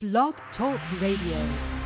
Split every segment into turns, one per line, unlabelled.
Blog Talk Radio.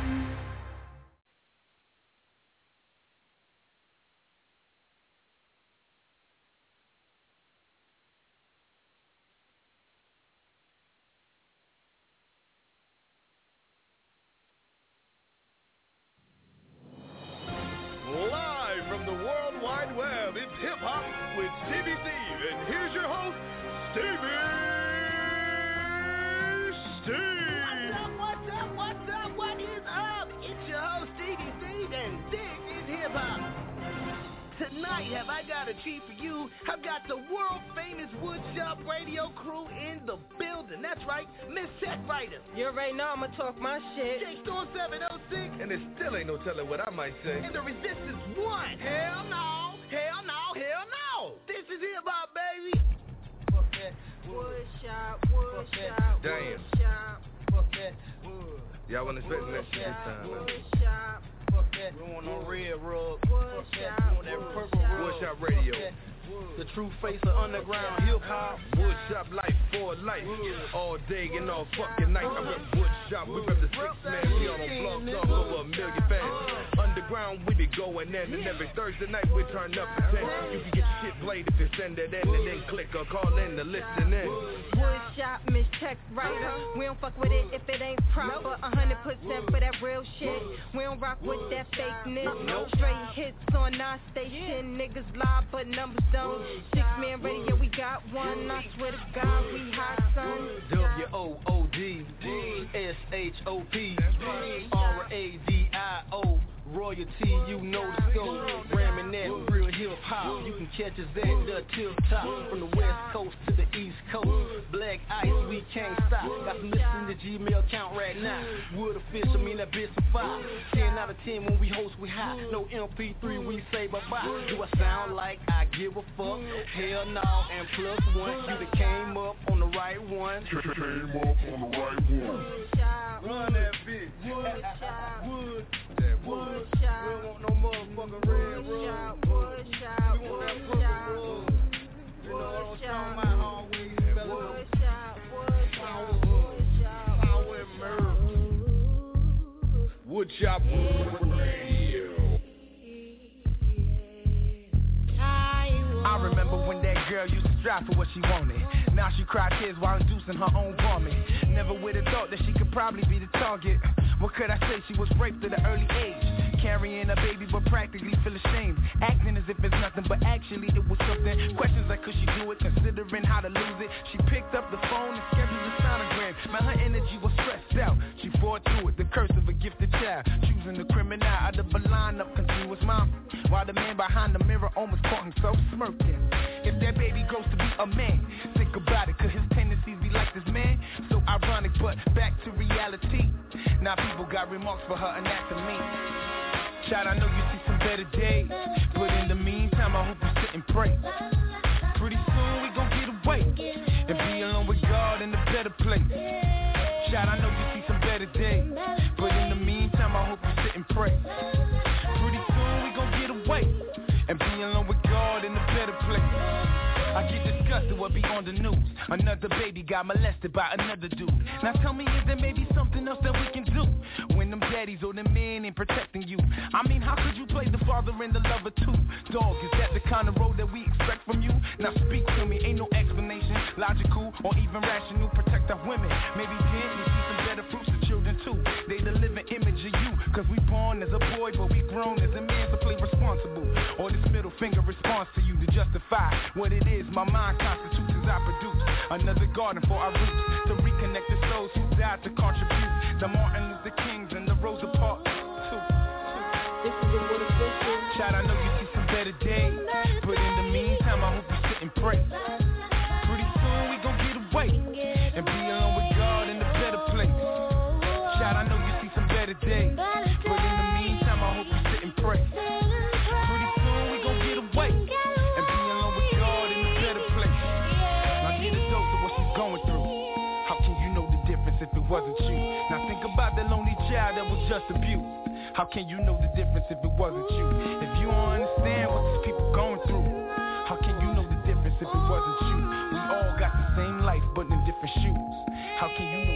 Could I say? She was raped at an early age. Carrying a baby but practically feel ashamed. Acting as if it's nothing but actually it was something. Questions like could she do it? Considering how to lose it. She picked up the phone and scheduled a sonogram. Man, her energy was stressed out. She fought through it, the curse of a gifted child. Choosing the criminal out of a lineup continuous mom. While the man behind the mirror almost caught himself smirking. If that baby grows to be a man, think about it, could his tendencies be like this man? So ironic, but back to reality. Now people got remarks for her anatomy. Child, I know you see some better days, but in the meantime, I hope you sit and pray. Pretty soon we gon' get away and be alone with God in a better place. Child, I know you see some better days, but in the meantime, I hope you sit and pray. Pretty soon we gon' get away and be alone with what be on the news. Another baby got molested by another dude. Now tell me, is there maybe something else that we can do? When them daddies or them men ain't protecting you. I mean, how could you play the father and the lover too? Dog, is that the kind of role that we expect from you? Now speak to me, ain't no explanation, logical or even rational. Protect our women. Maybe then we see some better fruits of children too. They the living image of you. Cause we born as a boy, but we grown as a man, so. Or this middle finger response to you to justify what it is my mind constitutes as I produce. Another garden for our roots to reconnect the souls who died to contribute. The Martin Luther Kings and the Rosa Parks.
This is a what is this?
Child, I know you see some better days, but in the meantime, I hope you sit and pray. Pretty soon we gon' get away and be alone with God in a better place. Child, I know you see some better days, wasn't you? Now think about the lonely child that was just abused. How can you know the difference if it wasn't you? If you don't understand what these people going through, how can you know the difference if it wasn't you? We all got the same life but in different shoes. How can you know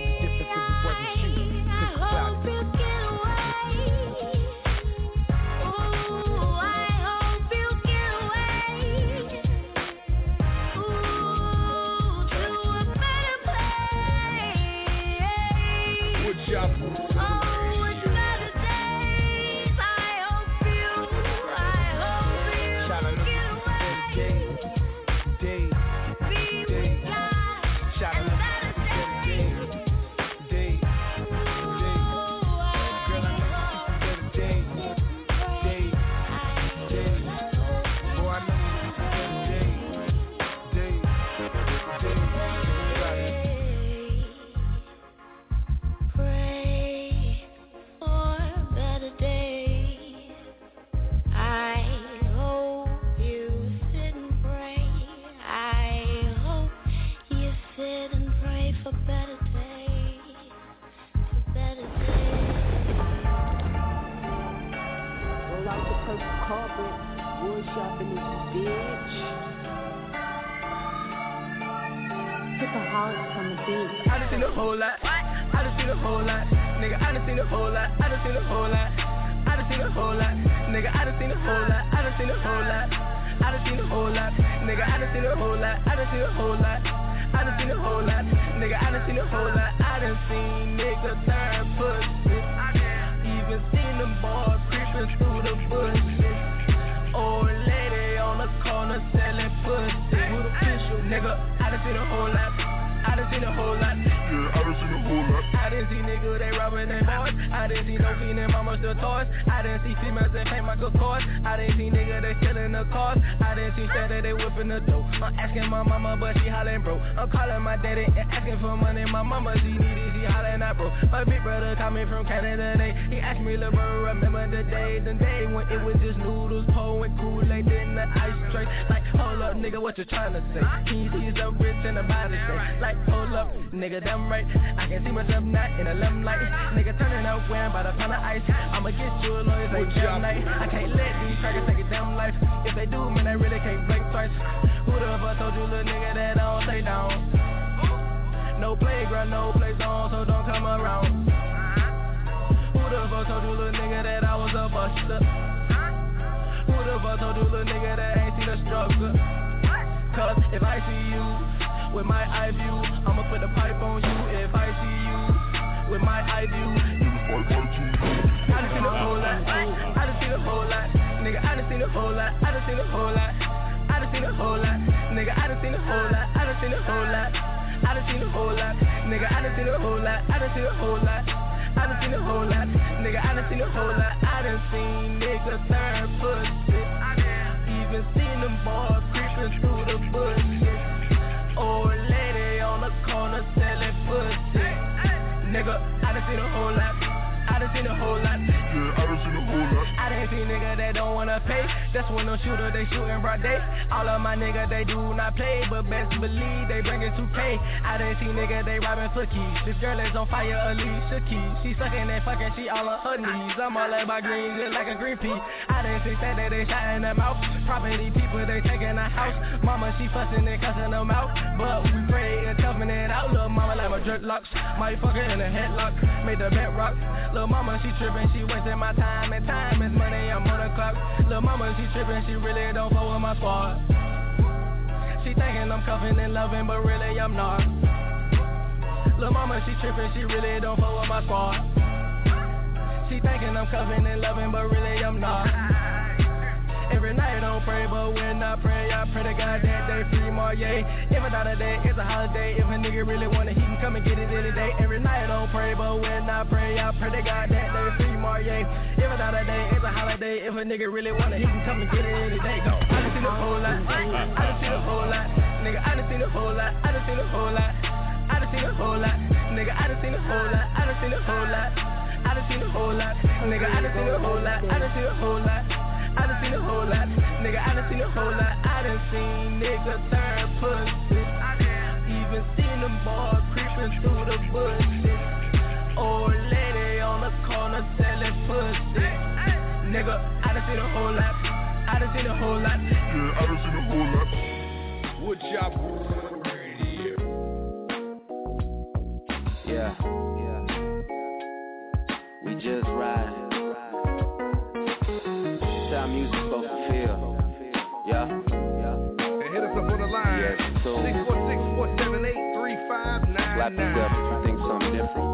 See niggas that don't wanna pay. That's when no shooters they shootin' broad day. All of my niggas they do not play, but best believe they
bringin' 2K. I done see niggas they robbin' keys. This girl is on fire, Alicia Keys. She suckin' that fuckin' she
all on
her knees. I'm all about green, just like a green pea. I done see that they shot in
the mouth. Property
people they takin' a house. Mama she fussin' and cussin' them out,
but
we pray and toughen it out. Little mama like my dreadlocks, my fucker
in a headlock, made the bed rock.
Little mama she trippin', she wasting my time and time is money money, I'm on
the clock.
Lil' mama, she trippin', she really don't fuck with my squad. She thinkin' I'm cuffin' and lovin', but really I'm not. Lil' mama, she trippin', she really don't fuck with my squad. She thinkin' I'm cuffin' and lovin', but really I'm not. Every night I don't pray, but when I pray, I pray to God that they free Marie.
If
night of day is a holiday. If a nigga really wanna, he can come and get
it any day.
Every night I don't pray, but when I pray, I pray to God that they free Marie. If night of day is a holiday. If a nigga really wanna, he can come and get it any day. Go. I done seen a whole lot. I done seen a whole lot. Nigga, I done seen a whole lot. I done seen a whole lot. I done seen a whole lot. Nigga, I done seen a whole lot. I done seen a whole lot. I done seen a whole lot. Nigga, I done seen a whole lot. I done seen a whole lot. I done seen a whole lot, nigga, I done seen a whole lot. I done seen nigga turn pussy. Even seen them boys creeping through the bushes. Old lady on the corner selling pussy. Nigga, I done seen a whole lot. I done seen a whole lot.
Yeah, I done seen a whole lot. What y'all Yeah. Yeah.
We just ride. That's how music's supposed to feel. Yeah.
And hit us up on the line.
Yes, so-
646-478-3599.
Slap us if you think something different.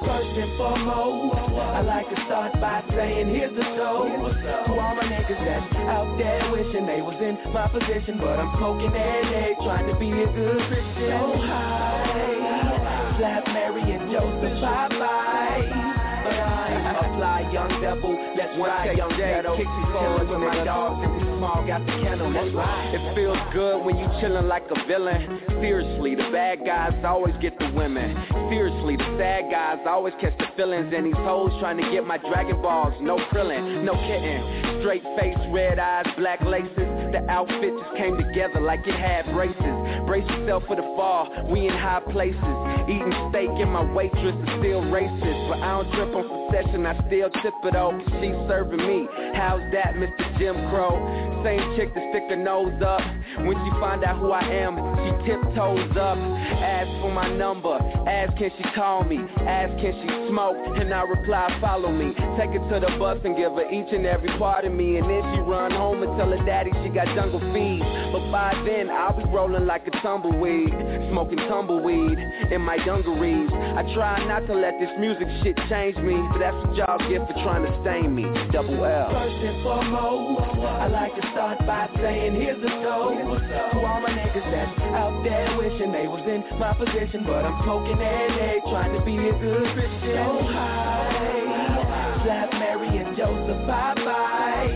First and foremost, I like to start by saying here's the toast To all my niggas that's out there wishing they was in my position But I'm smoking that egg, trying to be a good Christian So high, slap Mary and Joseph bye-bye But I apply young devil, let's
One
ride young
Jay,
ghetto
kick you
Chillin' with my
nigga.
dogs and we small, got the kennel, let's ride
It feels good when you chillin' like a villain. Seriously, the bad guys always get the women. Seriously, the sad guys always catch the feelings. And these hoes trying to get my Dragon Balls. No krillin', no kidding. Straight face, red eyes, black laces. The outfit just came together like it had braces. Brace yourself for the fall, we in high places. Eating steak and my waitress is still racist. But I don't trip on succession, I still tip it up. She serving me. How's that, Mr. Jim Crow? Same chick to stick her nose up. When she find out who I am, she tiptoes up. Ask for my number, ask can she call me, ask can she smoke, and I reply follow me. Take her to the bus and give her each and every part of me, and then she run home and tell her daddy she got jungle feed. But by then I'll be rolling like a tumbleweed, smoking tumbleweed in my dungarees. I try not to let this music shit change me, but that's y'all get for trying to stain me. Double L.
First and foremost, I like to start by saying here's a toast To all my niggas that's out there wishing they was in my position But I'm smoking that egg, trying to be a good Christian. So high, slap Mary and Joseph bye-bye.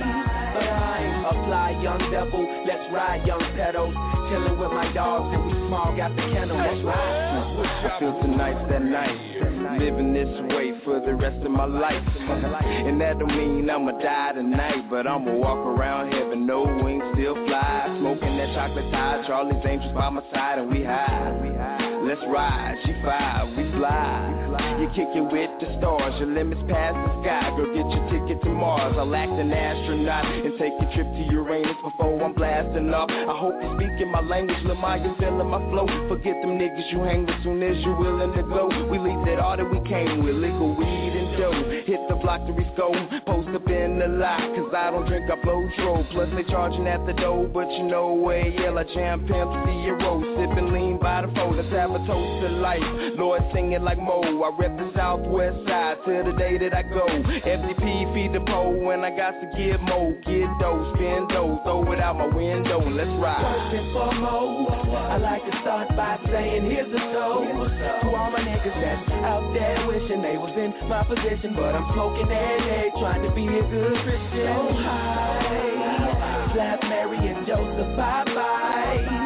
But I apply young devil, let's ride young pedals Chillin' with my dogs and we small, got the kennel, let's ride
I feel tonight's that night. Living this way for the rest of my life. And that don't mean I'ma die tonight, but I'ma walk around heaven, no wings still fly. Smoking that chocolate tie, Charlie's Angels by my side, and we high. Let's ride, she five, we fly. You kick it with the stars, your limits past the sky. Girl, get your ticket to Mars. I'll act an astronaut and take a trip to Uranus before I'm blasting off. I hope you're speaking my language, Lamar, you feeling my flow. Forget them niggas you hang with soon as you're willing to go. We leave that all that we came with, liquor, weed, and dough. Hit the block to resco, post up in the lot, cause I don't drink, I blow throw. Plus they charging at the door, but you know where, yeah, I jam pimps, zero. Sipping lean by the fold, let's have a toast to life. Lord singing like Mo, I rep the southwest side till the day that I go. FDP feed the pole when I got to give more. Get dough, spin dough, throw it out my window let's ride.
First and foremost, I like to start by saying here's a toast To all my niggas that's out there wishing they was in my position But I'm smoking that egg, trying to be a good Christian. So high, slap Mary and Joseph I apply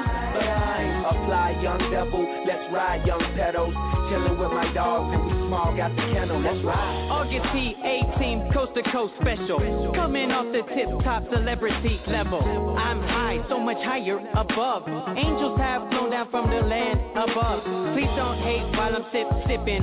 young devil, let's ride young pedals Chillin' with my dogs and we small, got the kennel, let's ride
August T, 18, coast to coast special. Coming off the tip top celebrity level. I'm high, so much higher above. Angels have flown down from the land above. Please don't hate while I'm sip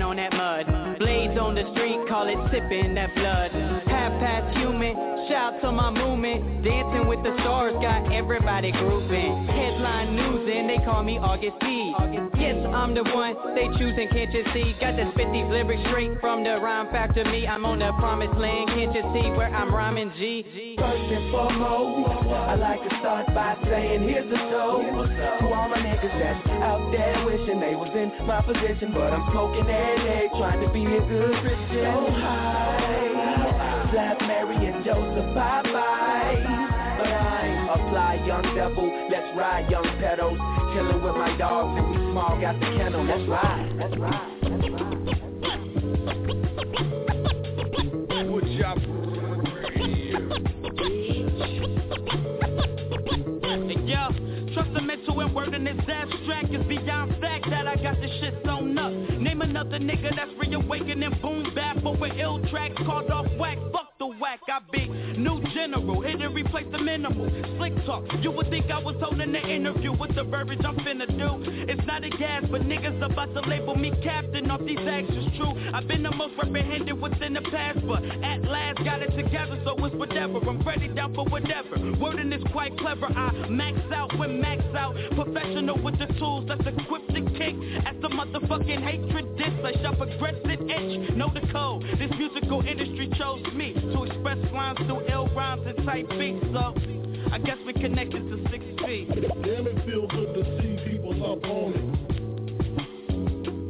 on that mud. Blades on the street, call it sipping that blood. Past human, shout to my movement. Dancing with the stars, got everybody grooving. Headline news and they call me August T. Yes, I'm the one they choosing, can't you see? Got spit these lyrics straight from the rhyme factor me. I'm on the promised land, can't you see where I'm rhyming G?
First and foremost, I like to start by saying here's a toast To all my niggas that's out there wishing they was in my position But I'm smoking that egg, trying to be a good Christian So high, slap Mary and Joseph bye-bye. But I apply young devil, let's ride young pedals Chillin' with my dogs and we small, got the kennel, let's ride, let's ride, let's ride
Woodshop
Yo, trust the mental and word in this abstract is beyond fact that I got this shit sewn up. Name another nigga that's reawakening, boom over ill tracks called off whack. Fuck the whack, I be new to replace the minimal. Slick talk, you would think I was holding the interview with the verbiage I'm finna do. It's not a gas, but niggas about to label me captain off these actions. True, I've been the most reprehended within the past, but at last got it together, so it's whatever. I'm ready down for whatever. Wording is quite clever. I max out when max out.
Professional with the tools that's equipped to kick. As the motherfucking hatred diss, I shall progress and itch. Know the code. This musical industry chose me to express lines through ill rhymes and tight beats. So I guess we connected to six feet.
Damn, it feel good to see people up on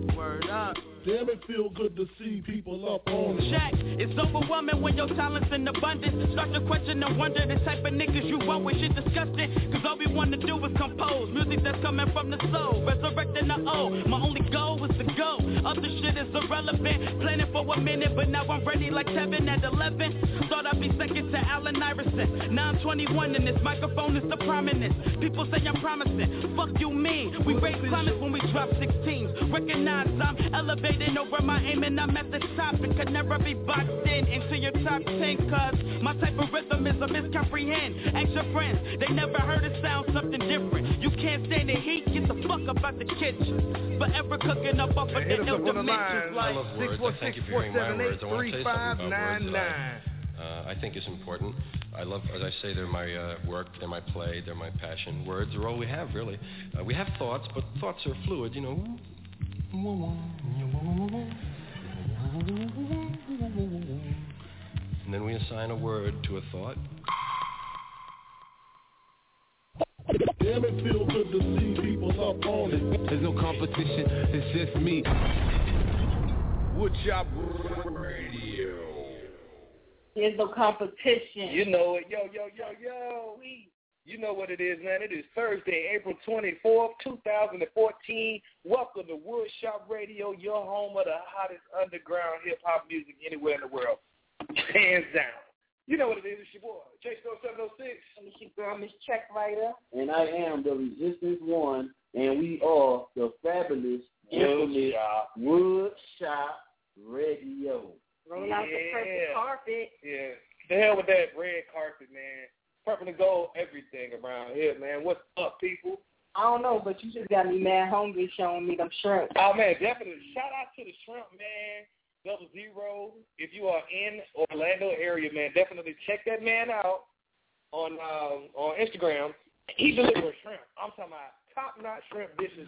it. Word up.
Damn, it feel good to see people up on it.
It's overwhelming when your talent's in abundance. Start to question and wonder the type of niggas you want with shit disgusting. Cause all we wanna do is compose music that's coming from the soul. Resurrecting the old. My only goal is to go. Other shit is irrelevant. Planning for a minute, but now I'm ready like Kevin at 11. Thought I'd be second to Allen Iverson. Now I'm 21 and this microphone is the prominence. People say I'm promising. Fuck you mean? We raise climates when we drop 16s. Recognize I'm elevated Fading over my aim and I'm at the top. It could never be boxed in into your top 10 Cause my type of rhythm is a miscomprehend. Ask your friends, they never heard it sound something different. You can't stand the heat, get the fuck up out the kitchen. Forever cooking up off of the ill dimensions like
646-478-3599 uh, I think is important. I love, as I say, they're my uh, work, they're my play, they're my passion. Words are all we have, really. Uh, we have thoughts, but thoughts are fluid. You know, and then we assign a word to a thought.
Damn, it feel good to see people up on it.
There's no competition, it's just me.
Woodshop Radio.
There's no competition.
You know it. Yo, yo, yo, yo. We you know what it is, man. It is Thursday, April 24th, 2014. Welcome to Woodshop Radio, your home of the hottest underground hip-hop music anywhere in the world. Hands down. You know what it is. It's your boy, J Storm 706.
And it's your girl, Miss Check Writer.
And I am the Resistance One, and we are the fabulous, infamous Woodshop Radio.
Roll out the purple carpet.
Yeah. The hell with that red carpet, man purple and gold everything around here, man. What's up, people?
I don't know, but you just got me mad hungry showing me them shrimp.
Oh man, definitely. Shout out to the shrimp, man. Double zero. If you are in Orlando area, man, definitely check that man out on um, on Instagram. He delivers shrimp. I'm talking about top notch shrimp dishes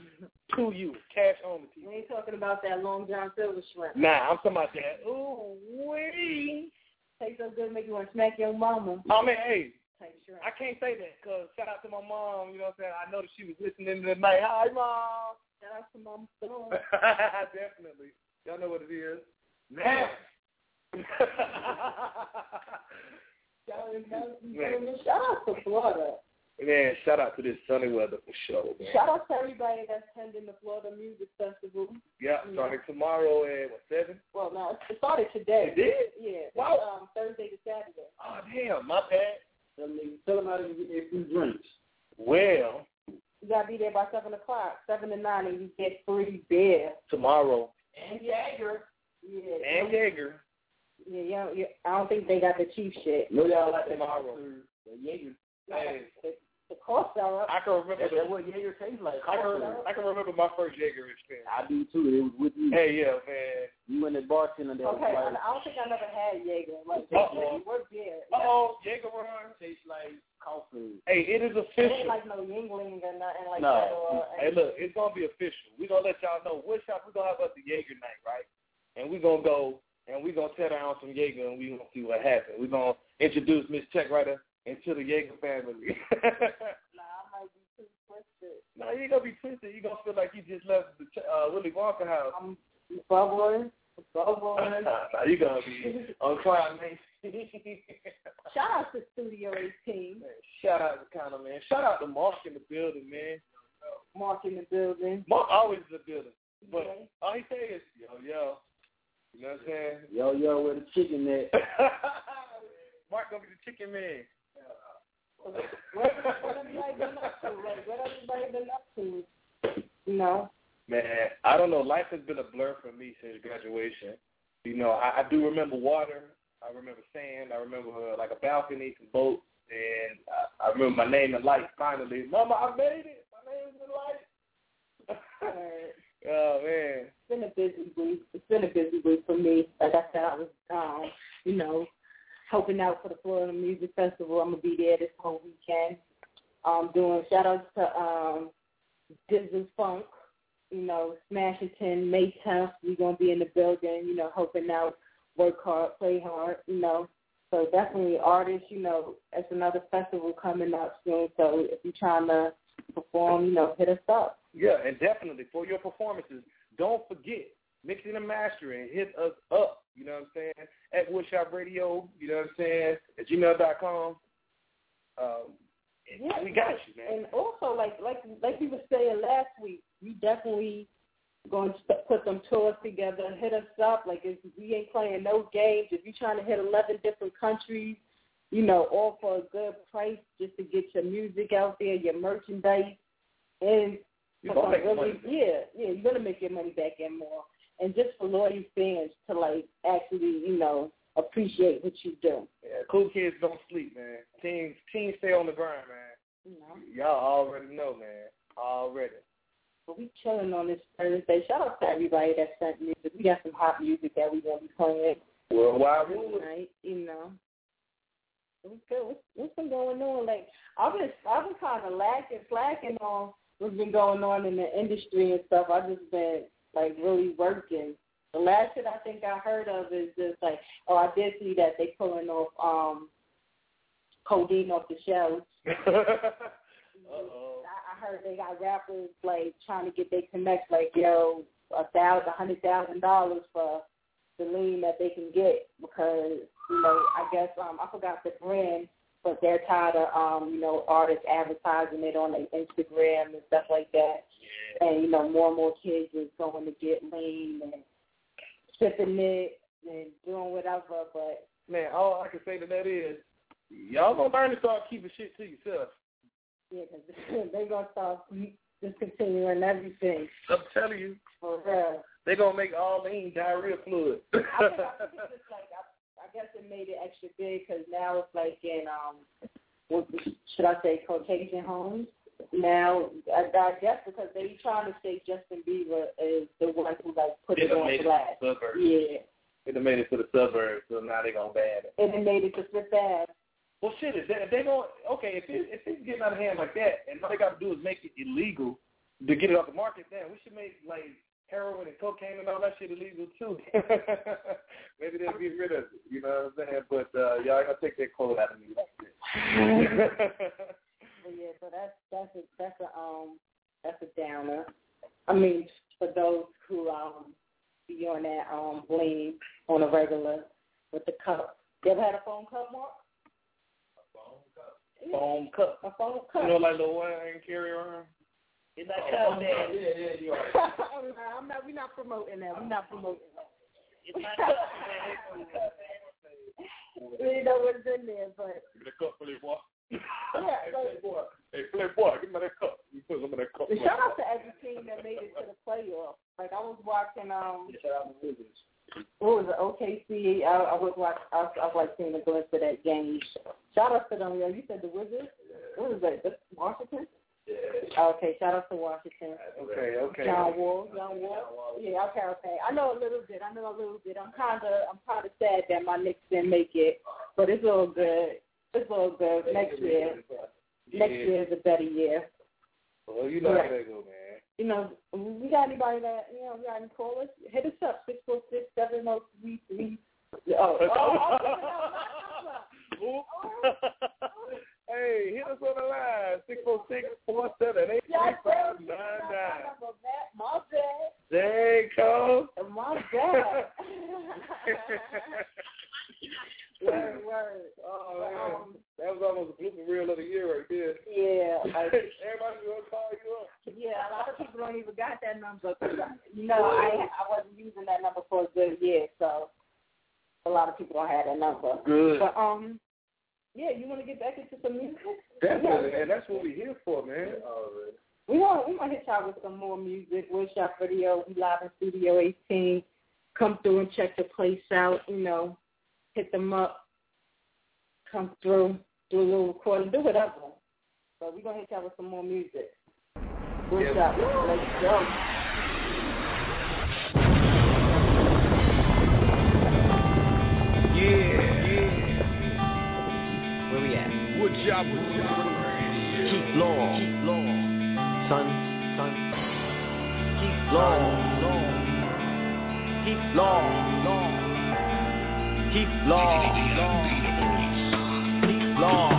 to you, cash on the
TV. We ain't talking about that Long John Silver shrimp.
Nah, I'm talking about that. Ooh, wee.
Tastes so good, make you want to smack your mama.
Oh man, hey, I can't say that because shout out to my mom. You know what I'm saying? I know that she was listening tonight. Hi, mom.
Shout out to mom.
Definitely. Y'all know what it is. Now.
shout out to Florida.
Man, shout out to this sunny weather for sure. Man.
Shout out to everybody that's attending the Florida Music Festival.
Yeah, starting yeah. tomorrow at what seven?
Well, no, it started today.
It did?
Yeah.
Wow.
Um, Thursday to Saturday.
Oh damn, my bad.
Tell them, tell them how to get their free drinks.
Well,
you gotta be there by seven o'clock, seven to nine, and you get free beer
tomorrow.
And Jaeger. Yeah.
And Jaeger.
Yeah, yeah, yeah. I don't think they got the cheap shit.
No, y'all like tomorrow. Jaeger.
Hey. The cost up.
I can remember
That's what Jaeger tastes like.
I can, I can remember my first Jaeger experience.
I do too. It was with you.
Hey, yeah, man.
You went to bartender. That
okay,
was
like, I don't think I never had Jaeger. Like,
Uh-oh.
what beer?
Uh-oh, Jaeger run.
Tastes like coffee.
Hey, it is
It
official.
ain't like no Yuengling or nothing like
No.
that. Or,
Hey, look, it's gonna be official. We're gonna let y'all know. Woodshop, we're gonna have us the Jaeger night, right? And we're gonna go and we're gonna tear down some Jaeger and we're gonna see what happens. We're gonna introduce Miss Check Writer into the Jaeger family.
nah, I might be too twisted.
no, you ain't gonna be twisted. You gonna feel like you just left the uh, Willy Wonka house.
I'm bubbling, bubbling.
nah, you gonna be on Cloud Nation.
Shout out to Studio 18.
Man, shout out to Connor, man. Shout out to Mark in the building, man.
Mark in the building.
Mark always in the building. But
Yeah.
all he say is, yo, yo. You know what I'm saying?
Yo, yo, where the chicken at?
Mark gonna be the chicken man.
What, what everybody been up to? Like, what everybody been up to? You know?
Man, I don't know. Life has been a blur for me since graduation. You know, I, I do remember water. I remember sand. I remember uh, like a balcony, some boats, and I, I remember my name in light. Finally, Mama, I made it. My name's in light. oh man.
It's been a busy week. It's been a busy week for me. Like I said, I was um, you know, helping out for the Florida Music Festival. I'm gonna be there this whole weekend. Um, doing shout outs to um, Dizzle Funk, you know, Smashington, May 10th. We're to be in the building, you know, helping out, work hard, play hard, you know. So definitely artists, you know, it's another festival coming up soon. So if you're trying to perform, you know, hit us up.
Yeah, and definitely for your performances, don't forget mixing and mastering. Hit us up. You know what I'm saying? At Woodshop Radio. You know what I'm saying? At gmail.com. Um,
yeah,
we got you, man.
And also, like like like we were saying last week, we definitely going to put some tours together. Hit us up. Like if we ain't playing no games. If you're trying to hit 11 different countries, you know, all for a good price, just to get your music out there, your merchandise, and
You're gonna
really,
money.
yeah, yeah, you're gonna make your money back and more. And just for loyal fans to like actually, you know, appreciate what you do.
Yeah, cool kids don't sleep, man. Teams teams stay on the grind, man.
You know.
Y'all already know, man. Already.
But we chilling on this Thursday. Shout out to everybody that sent music. We got some hot music that we gonna be playing
Worldwide rules.
tonight. You know. What's good? What's, what's been going on? Like I've been I've been kind of lacking slacking on what's been going on in the industry and stuff. I've just been like really working. The last shit I think I heard of is just like, oh, I did see that they pulling off um codeine off the shelves.
Uh-oh.
I, I heard they got rappers like trying to get their connects like yo a thousand, a hundred thousand dollars for the lean that they can get because you know I guess um I forgot the brand but they're tired of um you know artists advertising it on their Instagram and stuff like that and you know more and more kids is going to get lean and sipping it and doing whatever but
Man, all I can say to that is, y'all gonna learn to start keeping shit to yourself.
yeah because they're gonna start discontinuing everything
I'm telling you,
for real.
they gonna make all lean diarrhea fluid.
I, think, I think it's just like I guess it made it extra big because now it's like in um, what should I say, Caucasian homes. Now I, I guess because they trying to say Justin Bieber is the one who like put it
done
on
made it
blast.
to.
Yeah,
They done made it to the suburbs, so now they gonna ban it.
and it made it just so fast.
Well, shit, if they, if they don't, okay, if it, if it's getting out of hand like that, and all they got to do is make it illegal to get it off the market, then we should make like heroin and cocaine and all that shit illegal too. Maybe they'll get rid of it. You know what I'm saying? But uh, y'all ain't gonna take that quote out of me like that.
But yeah, so that's that's a that's a um that's a downer. I mean, for those who um be on that um bling on a regular with the cup. You ever had a phone cup, Mark?
A foam cup.
A phone cup.
You know, like the one I carry around.
It's not
Oh,
cup,
yeah, yeah, yeah, you are.
I'm not. We're not promoting that. We're not promoting that.
It's not cup.
We know what's in there, but
Give me the cup, playboy.
yeah.
Hey,
So,
playboy. Hey, playboy, give me that cup. You put some of that cup.
shout out to every team that made it to the playoffs. Like I was watching um
Shout out to Wizards.
what was it, OKC? I, I was watch. I, was- I was like seeing a glimpse of that game. Shout out to them. Yeah, you said the Wizards. What was that? The- Washington. Okay, shout out to Washington.
Okay, okay.
John Wall. John Wall. Yeah, okay, okay. I know a little bit. I know a little bit. I'm kind of, I'm kind of sad that my Knicks didn't make it, but it's all good. It's all good. Next year, next year is a better year.
Well, you know
Yeah.
how that go, man.
You know, we got anybody that you know, we got any callers? Hit us up six four six seven zero three three. Oh, oh, oh, oh,
hey, hit us on the line, 646-478-3599.
my bad,
There you
my bad. word, word.
Oh.
Um,
that was almost a blooper reel of the year right there.
yeah, like,
Everybody's going to call you up.
yeah. A lot of people don't even got that number. You know, I I wasn't using that number for a good year, so a lot of people don't have that number.
Good.
But um, yeah, you want to get back into some music?
Definitely, and that's what we're here for, man.
We want we want to hit y'all with some more music. Woodshop Radio, we live in Studio 18. Come through and check the place out. You know, hit them up. Come through, do a little recording, do whatever. But we're gonna hit y'all with some more music. Woodshop, let's go.
Good
job. Keep long.
Keep long. Son. Son.
Keep long.
Long. Keep long. Keep long. Keep long.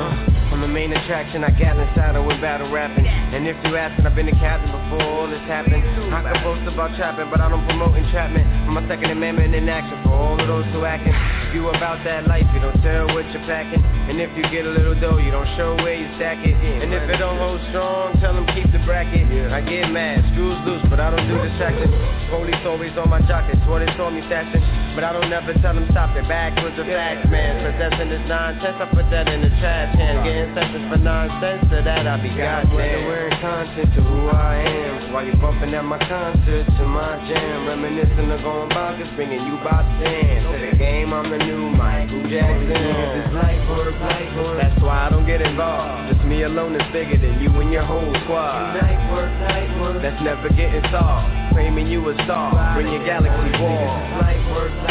Huh? I'm the main attraction. I got inside of a battle rapping. And if you asking, I've been the captain before all this happened. I can boast about trapping, but I don't promote entrapment. I'm a second amendment in action for all of those who acting. You about that life, you don't tell what you're packing. And if you get a little dough, you don't show where you stack it. And if it don't hold strong, tell them keep the bracket. I get mad, screws loose, but I don't do the distractions. Police always on my jocket, swore they saw me stashing. But I don't ever tell them stop it, Back backwards the facts, man. Possessing this nonsense, I put that in the trash can. Getting sessions for nonsense, to that I be goddamn. Wearing content to who I am. While you bumping at my concert to my jam. Reminiscing of going bonkers, bringing you about 10. To the game, I'm the new Michael Jackson. It's light work, light work. That's why I don't get involved. Just me alone is bigger than you and your whole squad. Night work, night work. That's never getting solved. Claiming you a star, bring your galaxy wall. Light work, light work.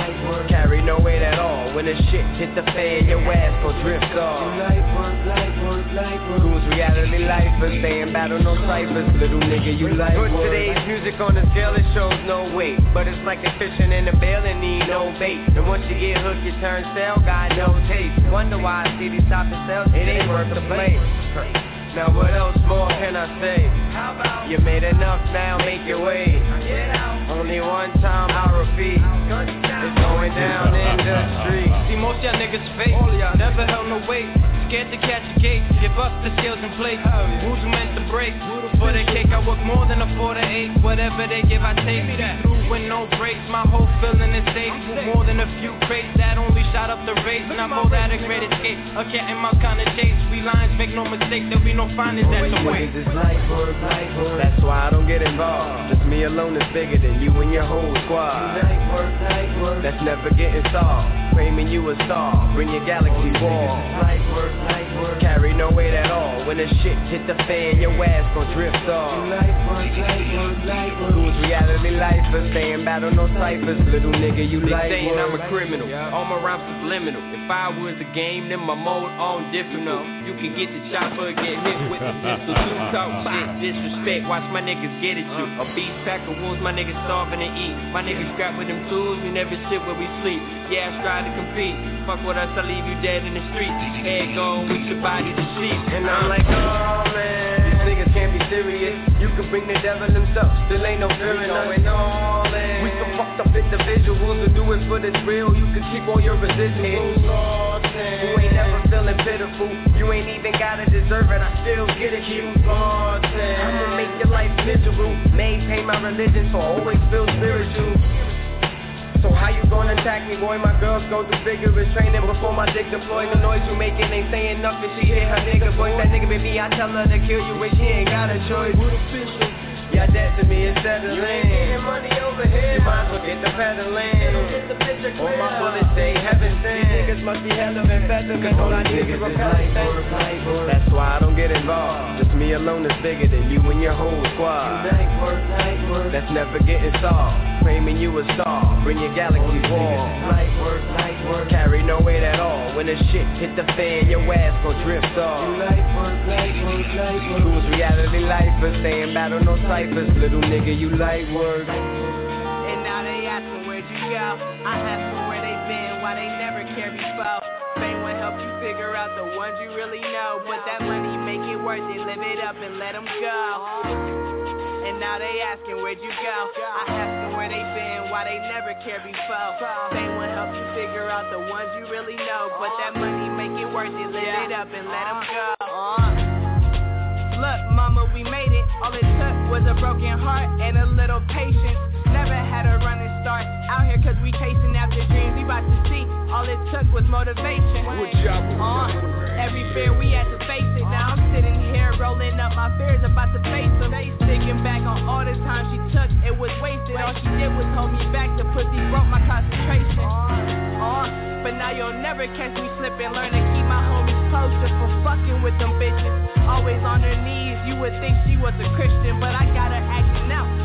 Carry no weight at all. When the shit hit the fan, your ass gon' drift off. Light work, light work, light work. Who's reality lifers? Stay in battle, no ciphers. Little nigga, you like Put today's music on the scale, it shows no weight. But it's like a fishing in a bail and need no bait. And once you get hooked, you turn stale, got no taste. Wonder why CD stopping sales, it ain't worth the play. Now what else more can I say? You made enough now, make your way. Only one time I repeat. It's going down in the street.
See most y'all niggas fake. Never held no weight. Scared to catch a gate. Give up the skills and play. Who's meant to break? For the cake, I work more than a four to eight. Whatever they give, I take. Through with no breaks. My whole feeling is safe. More than a few crates that only shot up the race. And I'm know that a great escape. A cat in my kind of chase. We lines make no mistake. There'll be no findings at the way.
That's why I don't get involved. Just me alone is bigger than you and your whole squad. That's never getting solved. Claiming you a star, bring your galaxy wall. Carry no weight at all. When the shit hit the fan, your ass gon' drift off. Who's reality lifers? Stay in battle, no ciphers. Little nigga, you like
saying I'm a criminal. All my rhymes subliminal. If I was a game, then my mode on difficult. You can get the chopper, get hit with the pistol. Two talk shit, disrespect. Watch my niggas get at you. A beast pack of wolves, my niggas starving to eat. My niggas scrap with them tools, we never sit where we sleep. Yeah, I strive to compete. Fuck with us, I leave you dead in the street. Head gone with your body to sheep.
And I'm like, oh man, these niggas can't be serious. You can bring the devil himself, still ain't no fear in us. All in. We some fucked up individuals who do it for the thrill. You can keep all your residuals. You ain't never feeling pitiful. You ain't even gotta deserve it. I still get it. You I'ma make your life miserable. Maintain my religion so I always feel spiritual. So how you gonna attack me, boy? My girls go through vigorous training before my dick deploy. The noise you making ain't saying nothing. She hit her nigga voice. That nigga me. I tell her to kill you, but she ain't got a choice. Yeah, that to me is settling. You ain't getting money over here. You might as well get the peddling. All my bullets say heaven sent. These niggas must be hell of infected. Cause all I need is repellent. That's why I don't get involved. Just me alone is bigger than you and your whole squad. That's never getting solved. Claiming you a star. Bring your galaxy wall. Carry no weight at all. When the shit hit the fan, your ass gon' drift off. Who's reality lifers? Stay in battle, no Little nigga, you like work.
And now they asking where'd you go? I ask them where they been, why they never care before. Fame will help you figure out the ones you really know. But that money make it worth it, live it up and let them go. And now they asking where'd you go? I ask them where they been, why they never care before. Fame will help you figure out the ones you really know. But that money make it worth it, live it up and let them go. Look, mama, we. All it took was a broken heart and a little patience. Never had a running start out here cause we chasing after dreams. We about to see. All it took was motivation. Uh, every fear we had to face it. Now I'm sitting here rolling up my fears about to face them. Thinking back on all the time she took, it was wasted. All she did was hold me back. The pussy broke my concentration. Uh, but now you'll never catch me slipping. Learn to keep my homies closer for fucking with them bitches. Always on her knees, you would think she was a Christian, but I got her acting out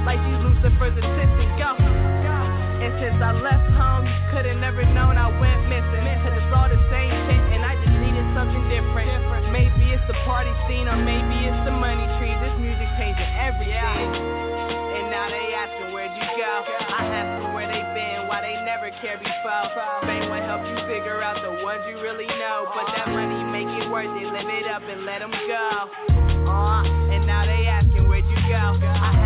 like these Lucifer's assistant go. And since I left home, you couldn't ever known I went missing. Cause it's all the same shit, and I just needed something different. Maybe it's the party scene, or maybe it's the money tree. This music changing everything. And now they asking, where'd you go? I ask them where they been, why they never cared before. Fame will help you figure out the ones you really know. But that money make it worth it, live it up and let them go. Uh, and now they asking, where'd you go? I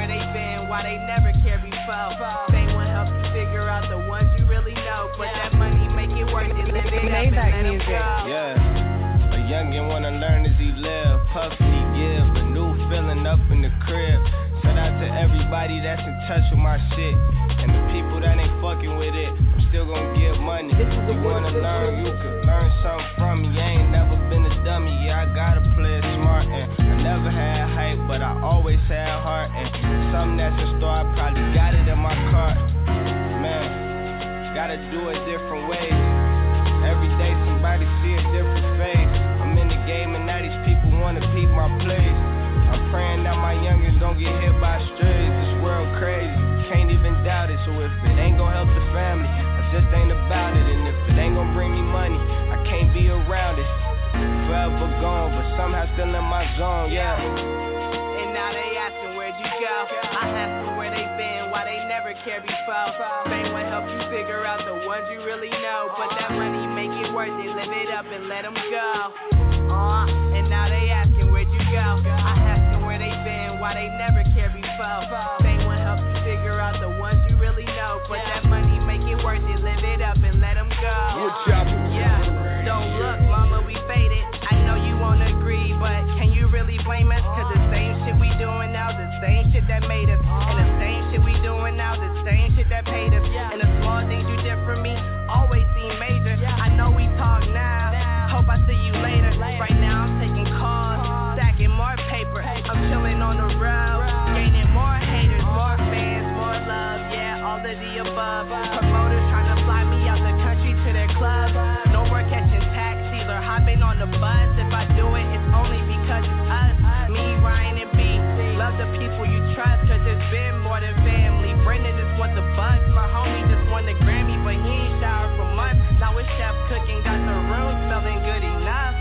where they been, why they never care before. Fame will help you figure out the ones you really know. But that money make it worth it, live it up and let them go.
Yeah. A youngin' wanna learn as he live, puff he give, a new feeling up in the crib. Shout out to everybody that's in touch with my shit. And the people that ain't fucking with it, I'm still gonna give money. You wanna learn, you can learn something from me. Something that's in store, I probably got it in my cart. Man, gotta do it different ways. Every day somebody see a different face. I'm in the game and now these people wanna peep my plays. I'm praying that my youngins don't get hit by strays. This world crazy, can't even doubt it. So if it ain't gonna help the family, I just ain't about it. And if it ain't gonna bring me money, I can't be around it. Forever gone, but somehow still in my zone, yeah.
Go? I ask them where they been, why they never care before. Fame will help you figure out the ones you really know. But that money make it worth it, live it up and let them go. Uh, and now they asking where'd you go? I ask them where they been, why they never care before. Fame will help you figure out the ones you really know. But that money make it worth it, live it up and let them go. Yeah, don't look, mama, we faded. I know you won't agree, but can you really blame us? Cause doing now, the same shit that made us. And the same shit we doing now, the same shit that paid us. And the small things you did for me always seem major. I know we talk now, hope I see you later. Right now I'm taking calls, stacking more paper. I'm chilling on the road, gaining more haters, more fans, more love. Yeah, all of the above. Promoters trying to fly me out the country to their club. No more catching taxis or hopping on the bus. If I do it, it's only because it's us. Me, Ryan, and the people you trust, cause it's been more than family. Brendan just want the bus. My homie just won the Grammy, but he ain't showered for months. Now his chef cooking, got the room smelling good enough.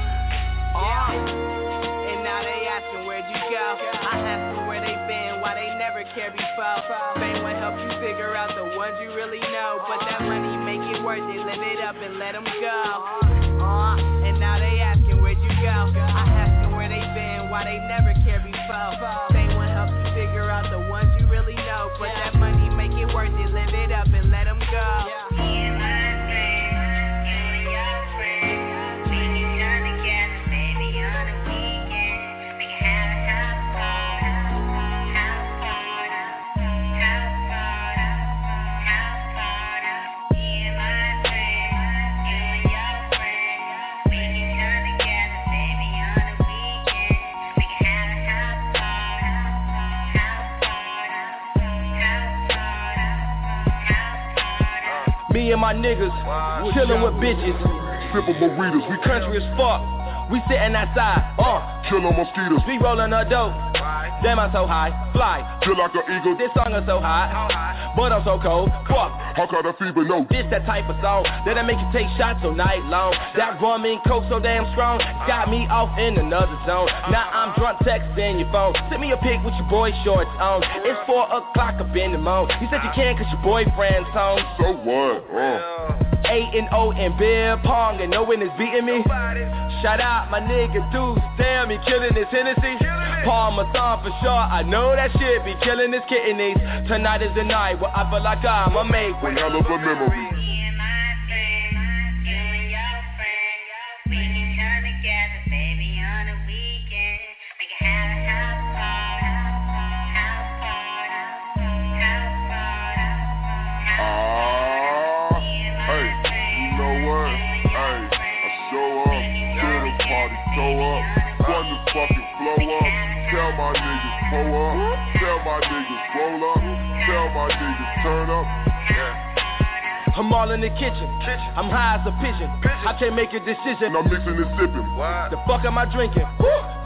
Oh. And now they asking where'd you go? I ask them where they been, why they never care before. Fame will help you figure out the ones you really know. But that money make it worth it, live it up and let them go. Uh, and now they asking where'd you go? I ask them where they been, why they never care before. Fame But that money make it worth it, live
Me and my niggas chillin' with bitches.
Sippin' burritos, we
Country as fuck. We sitting outside, uh,
Killin' mosquitoes.
we rollin' a dope. Damn, I'm so high, fly.
Feel like an eagle.
This song is so hot, but I'm so cold. Fuck.
How got a fever? No.
This that type of song that'll make you take shots all night long. That rum and coke so damn strong, got me off in another zone. Now I'm drunk texting your phone. Send me a pic with your boy shorts on. It's four o'clock up in the morning. You said you can't cause your boyfriend's home.
So what? Uh.
Eight and O and beer pong and no one is beating me. Shout out my nigga Deuce, damn he killing his Hennessy. Parmesan for sure, I know that shit be killing his kidneys. Tonight is the night where I feel like I'm a make
One hell of a memory. Up, tell my niggas roll up, tell my niggas turn up.
I'm all in the kitchen. I'm high as a pigeon. I can't make a decision.
I'm mixing and sipping.
The fuck am I drinking?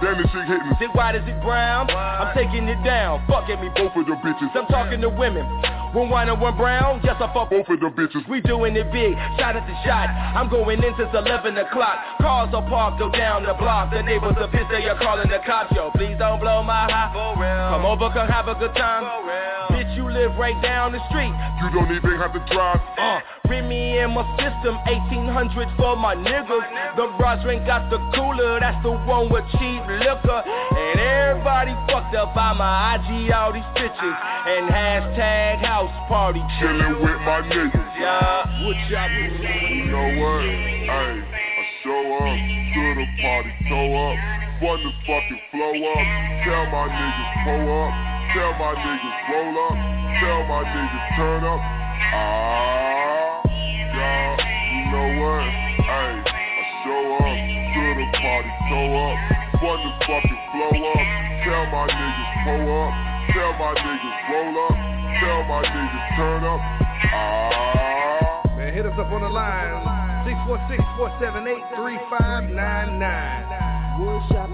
Damn, this shit hitting.
Is it white? Is it brown? I'm taking it down. Fuck at me,
Both of them bitches.
I'm talking to women. One white and one brown. Yes, I fuck
Both of them bitches.
We doing it big, shot at the shot. I'm going in since 11 o'clock. Cars are parked, go down the block. The neighbors are pissed, they are calling the cops. Yo, please don't blow my high. Come over, come have a good time. Bitch, you
live right down the street.
You don't even have to drive.
Uh, me in my system, 1800 for my niggas. The bras ain't got the cooler, that's the one with cheap liquor. And everybody fucked up by my IG, all these pictures. And hashtag house party.
Chillin' with my niggas.
Yeah, what y'all
You know what? Hey, I show up to the party, toe up. Fun to fucking flow up. Tell my niggas pull up. Tell my niggas roll up. Tell my niggas turn up. Ah, yeah, you know what? Hey, I show up to the party, toe up. Fun to fucking flow up. Tell my niggas pull up. Tell my niggas roll up. Tell my niggas turn up. Ah.
Man, hit us up on the line. 646-478-3599.
Woodshop in this bitch.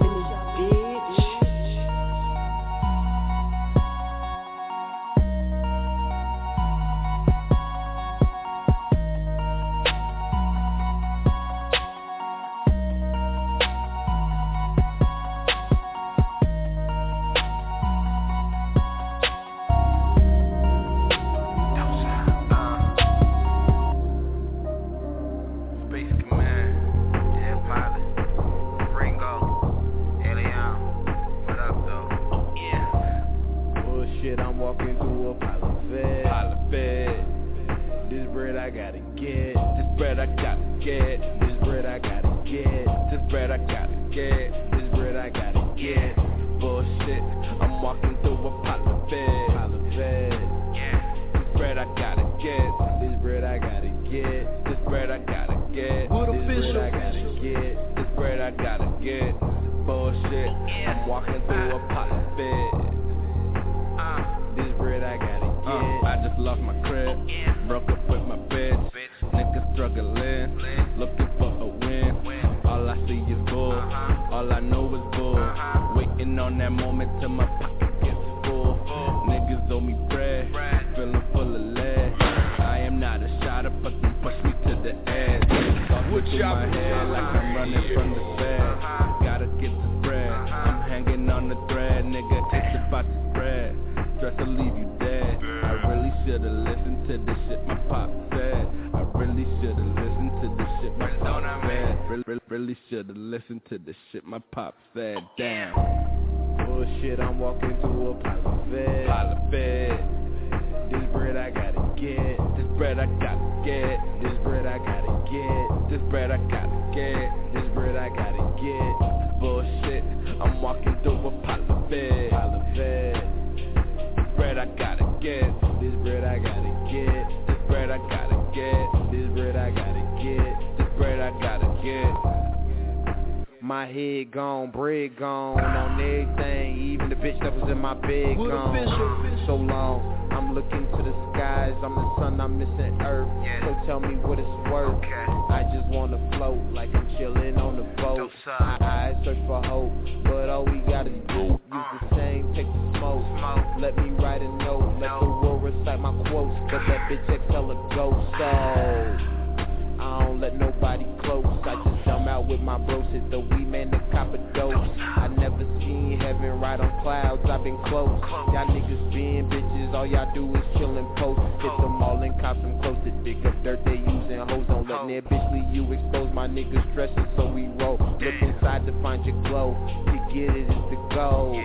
Niggas so we roll. Look inside to find your glow. To get it is the goal.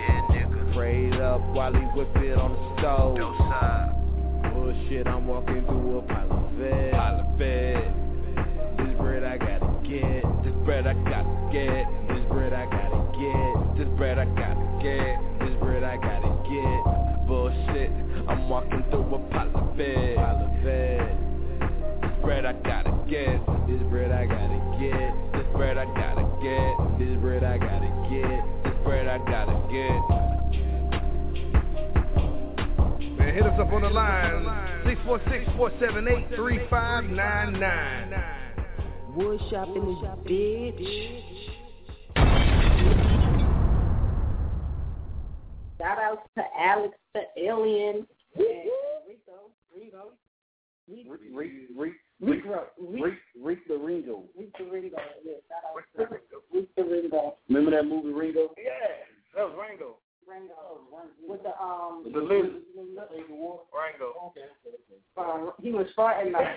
Prayed up while he whip it on the stove. Bullshit, I'm walking through a pile of fed. Pile of fed. This bread I gotta get. This bread I gotta get. This bread I gotta get. This bread I gotta get. This bread I gotta get. Bullshit, I'm walking through a pile of fed. Pile of fed. This bread I gotta get. This bread I gotta get. This bread I gotta get. This bread I gotta get. This bread I gotta get.
Man, hit us up on the line. 646-478-3599.
Woodshop in this bitch.
Shout out to Alex the Alien. And Rico. Rico.
Reek, Reek, Reek,
Rico.
Reek, Reek the Ringo.
Rico Ringo. Yeah, shout out to Rico Ringo.
Remember that movie Ringo?
Yeah, that was Rango.
Ringo. With the um
The lizard.
Ringo.
Ringo.
that night.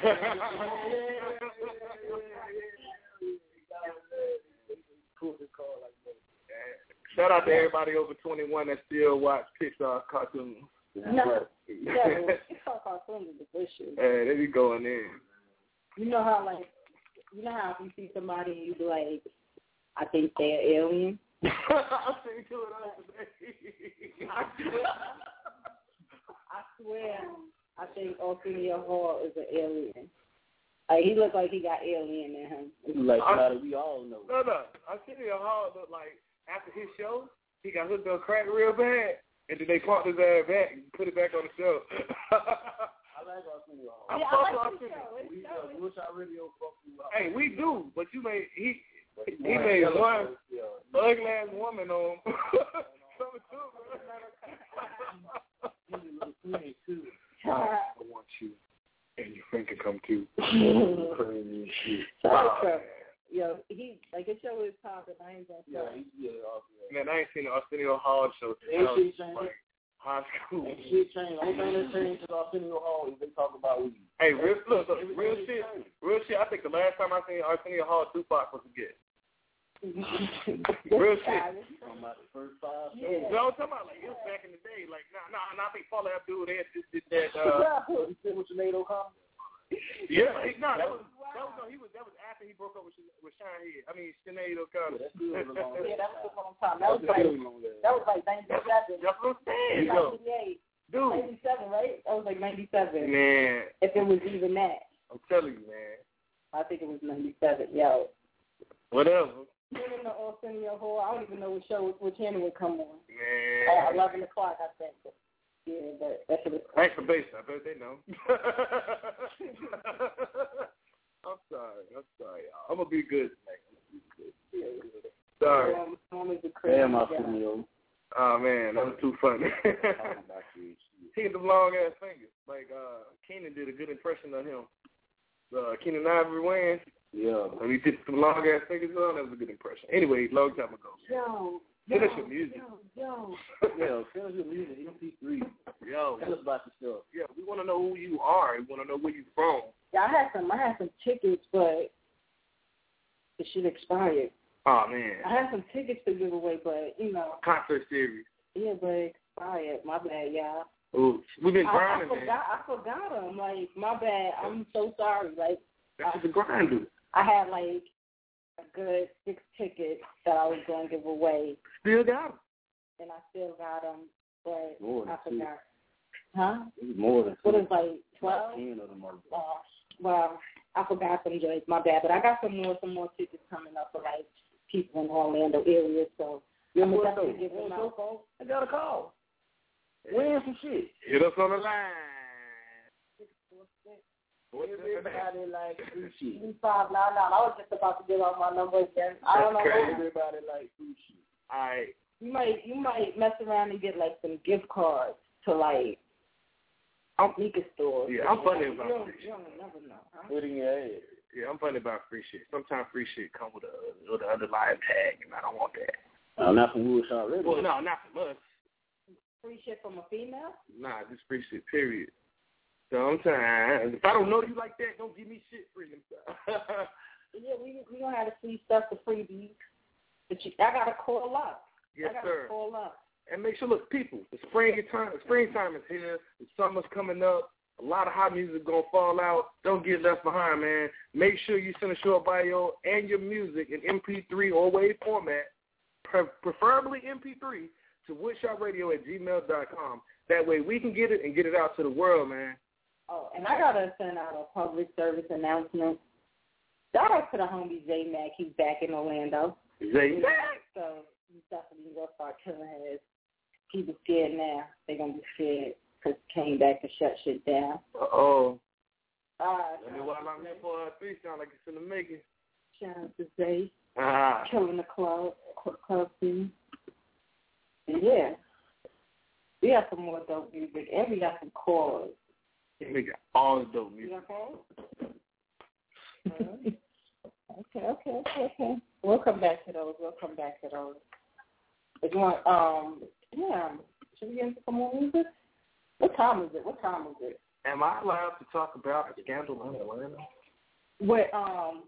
Shout out to everybody over 21 that still watch Pixar cartoons.
No, yeah, it's all cartoons are delicious.
Hey, they be going in.
You know how like, you know how if you see somebody and you be like, I think they're alien.
I seen two of those.
I swear, I swear, I think Arsenio Hall is an alien. Like he looked like he got alien in him.
Like
I-
how we all know.
No, no. Arsenio Hall looked like after his show, he got hooked on crack real bad, and then they pumped his ass back and put it back on the show.
I like Arsenio Hall.
I
Yeah,
fuck
I like
with
the
Arsenio.
show. It's
We
show.
uh, wish I radio fuck you.
Hey, we do, but you made he he
Yeah,
made one
yeah.
ugly ass woman on something too,
He's a little queen too.
I want you, and your friend can come too.
Crazy shit.
So, Yo, he like his show is popping. I ain't gonna
Yeah,
say.
he's yeah, off.
Man, I ain't seen the Arsenio Hall show since
Ain't
I was
changed.
like high school.
And shit changed. Only thing that changed is Arsenio Hall is they talk about weed.
Hey, real look, look, real shit,
changed.
real shit. I think the last time I seen Arsenio Hall, Tupac was a guest. Real shit.
Talking about the first five
Yeah.
No, I'm talking about like it was back in the day. Like, nah, nah, nah I think Paula Abdul they had just did that. Uh,
You see what Sinead O'Connor?
Yeah, he, nah, that was that was no, he was that was after he broke up with with Sean Head. I mean Sinead O'Connor.
That's still
Yeah, that was a long time. That was like that was like ninety seven.
That's what I'm saying.
Ninety eight.
dude,
Ninety seven, right? That was like ninety seven.
man,
If it was even that.
I'm telling you, man.
I think it was ninety seven. Yo.
Whatever,
Been in the Arsenio Hall. I don't even know what show what channel would come on.
man.
At eleven o'clock I think. Yeah, but that should
Thanks for base. I bet they know. I'm sorry. I'm sorry, y'all. I'm gonna be good tonight. Be good. Sorry.
Mom is a crazy
Damn,
guy.
Oh man, that was too funny.
Talking about you.
he had the long ass fingers. Like uh Keenen did a good impression of him. Uh Keenen Ivory Wayans.
Yeah.
When he did some long ass fingers on, that was a good impression. Anyway, long time ago.
Yo.
Finish
yo,
your music.
Yo, yo.
Yeah, finish your music, MP3.
Yo.
Tell us about yourself.
Yeah, we wanna know who you are. We wanna know where you're from.
Yeah, I had some I had some tickets but the shit expired.
Oh man.
I had some tickets to give away but you know,
Concert series.
yeah, but it expired. My bad, y'all.
Ooh, we've been
I, I
grinding, man.
forgot I forgot them. Like, my bad. I'm so sorry. Like
That's what the grind do.
I had like a good six tickets that I was going to give away,
Still got 'em.
and I still got them, but
More than
I
two.
forgot. Huh?
More than
What
two.
is like
About
twelve?
ten of them are
Uh, well, I forgot some joints. My bad, but I got some more, some more tickets coming up for like people in the Orlando area. So
Yeah,
I'm gonna definitely
though?
give them out.
I got a call. Win some shit.
Hit us on the line.
Everybody like free shit.
Three five nine nine. I was just about to give out my number again. I don't know.
That's
Everybody like free shit.
Alright.
You might you might mess around and get like some gift cards to like sneaker stores.
Yeah, I'm funny about
don't-
free
You
shit.
don't never know. Huh?
Put in your head.
Yeah, I'm funny about free shit. Sometimes free shit come with a with an underlying tag, and I don't want that.
Uh, not from Woodshop Radio.
Well, no, not from us.
Free shit from a female?
Nah, just free shit. Period. Sometimes, if I don't know you like that, don't give me shit free.
Yeah, we we gonna have to free stuff for freebies. But you, I gotta call up.
yes,
I gotta
sir.
call up.
And make sure, look, people, the spring time, springtime is here. The summer's coming up. A lot of hot music gonna fall out. Don't get left behind, man. Make sure you send a short bio and your music in MP3 or WAV format, preferably MP3, to woodshopradio at gmail.com. That way we can get it and get it out to the world, man.
Oh, and I gotta send out a public service announcement. Shout out to the homie J Mac. He's back in Orlando.
Zay Mac.
So he's definitely gonna start killing his. People scared now. They gonna be scared because he came back to shut shit down.
Uh-oh.
Uh,
Let me while I'm here for uh, three sound like it's in the making.
shout out to Zay.
Ah.
killing the club, club scene. And yeah, we have some more dope music, and we got some chords.
We got all the dope music.
okay? Okay, okay, okay, okay. We'll come back to those. We'll come back to those. If you want, um, yeah, should we get into some more music? What time is it? What time is it?
Am I allowed to talk about a scandal in Atlanta?
What um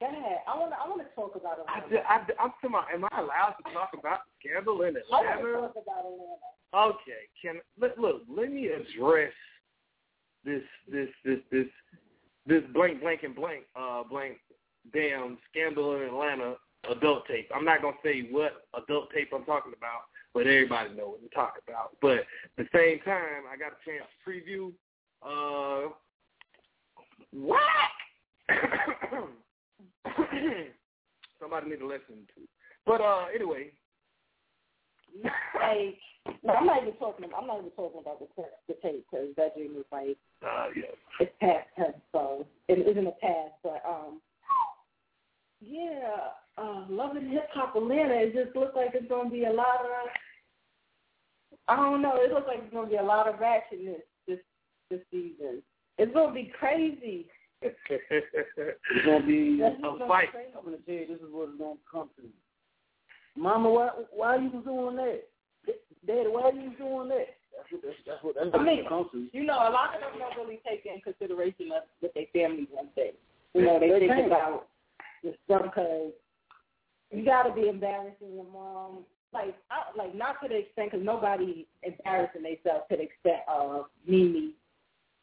go ahead. I wanna I wanna talk about
I,
Atlanta.
I, I'm talking about, am I allowed to talk about the scandal in Atlanta?
I wanna talk about Atlanta.
Okay, can look, look, let me address this this this this this blank blank and blank uh blank damn scandal in Atlanta adult tape. I'm not gonna say what adult tape I'm talking about, but everybody knows what I'm talking about. But at the same time I got a chance to preview uh what somebody need to listen to. But uh anyway,
Like no, I'm not even talking. I'm not even talking about the ta- the tape because that dream is like
uh yeah.
it's past tense, so it isn't a past. But um, yeah, uh, loving hip hop Atlanta. It just looks like it's gonna be a lot of. I don't know. It looks like it's gonna be a lot of action this this this season. It's gonna be crazy.
It's gonna be a fight.
crazy.
I'm gonna tell you, this is what it's gonna come to. Mama, why why you was doing that? Daddy, why you was doing that? That's what that's, that's what that's
I
what
mean,
it comes to.
you know, a lot of them don't really take in consideration of what their families want to say. You know, they,
They
think
can't.
about the stuff because you got to be embarrassing your mom. Like, I, like not to the extent because nobody embarrassing themselves to the extent of Mimi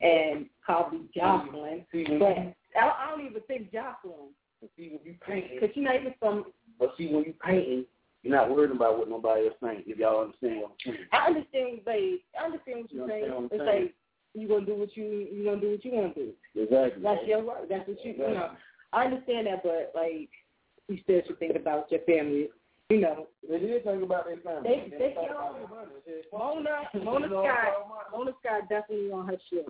and probably Joseline.
See, when
But I, I don't even think Joseline
see when you painting,
because she's not even from.
but see when you painting, you're not worried about what nobody else thinks. If y'all understand what I'm saying.
I understand, like I understand what
You
you're saying.
what
It's
saying?
like you gonna do what you you gonna do what you want to do.
Exactly.
That's your work. That's what you, you know. I understand that, but like, you still should think about your family. You know,
They did think about their family.
they they
thought
you
about
know,
their money. They
Mona Mona Scott Mona Scott definitely on her shit.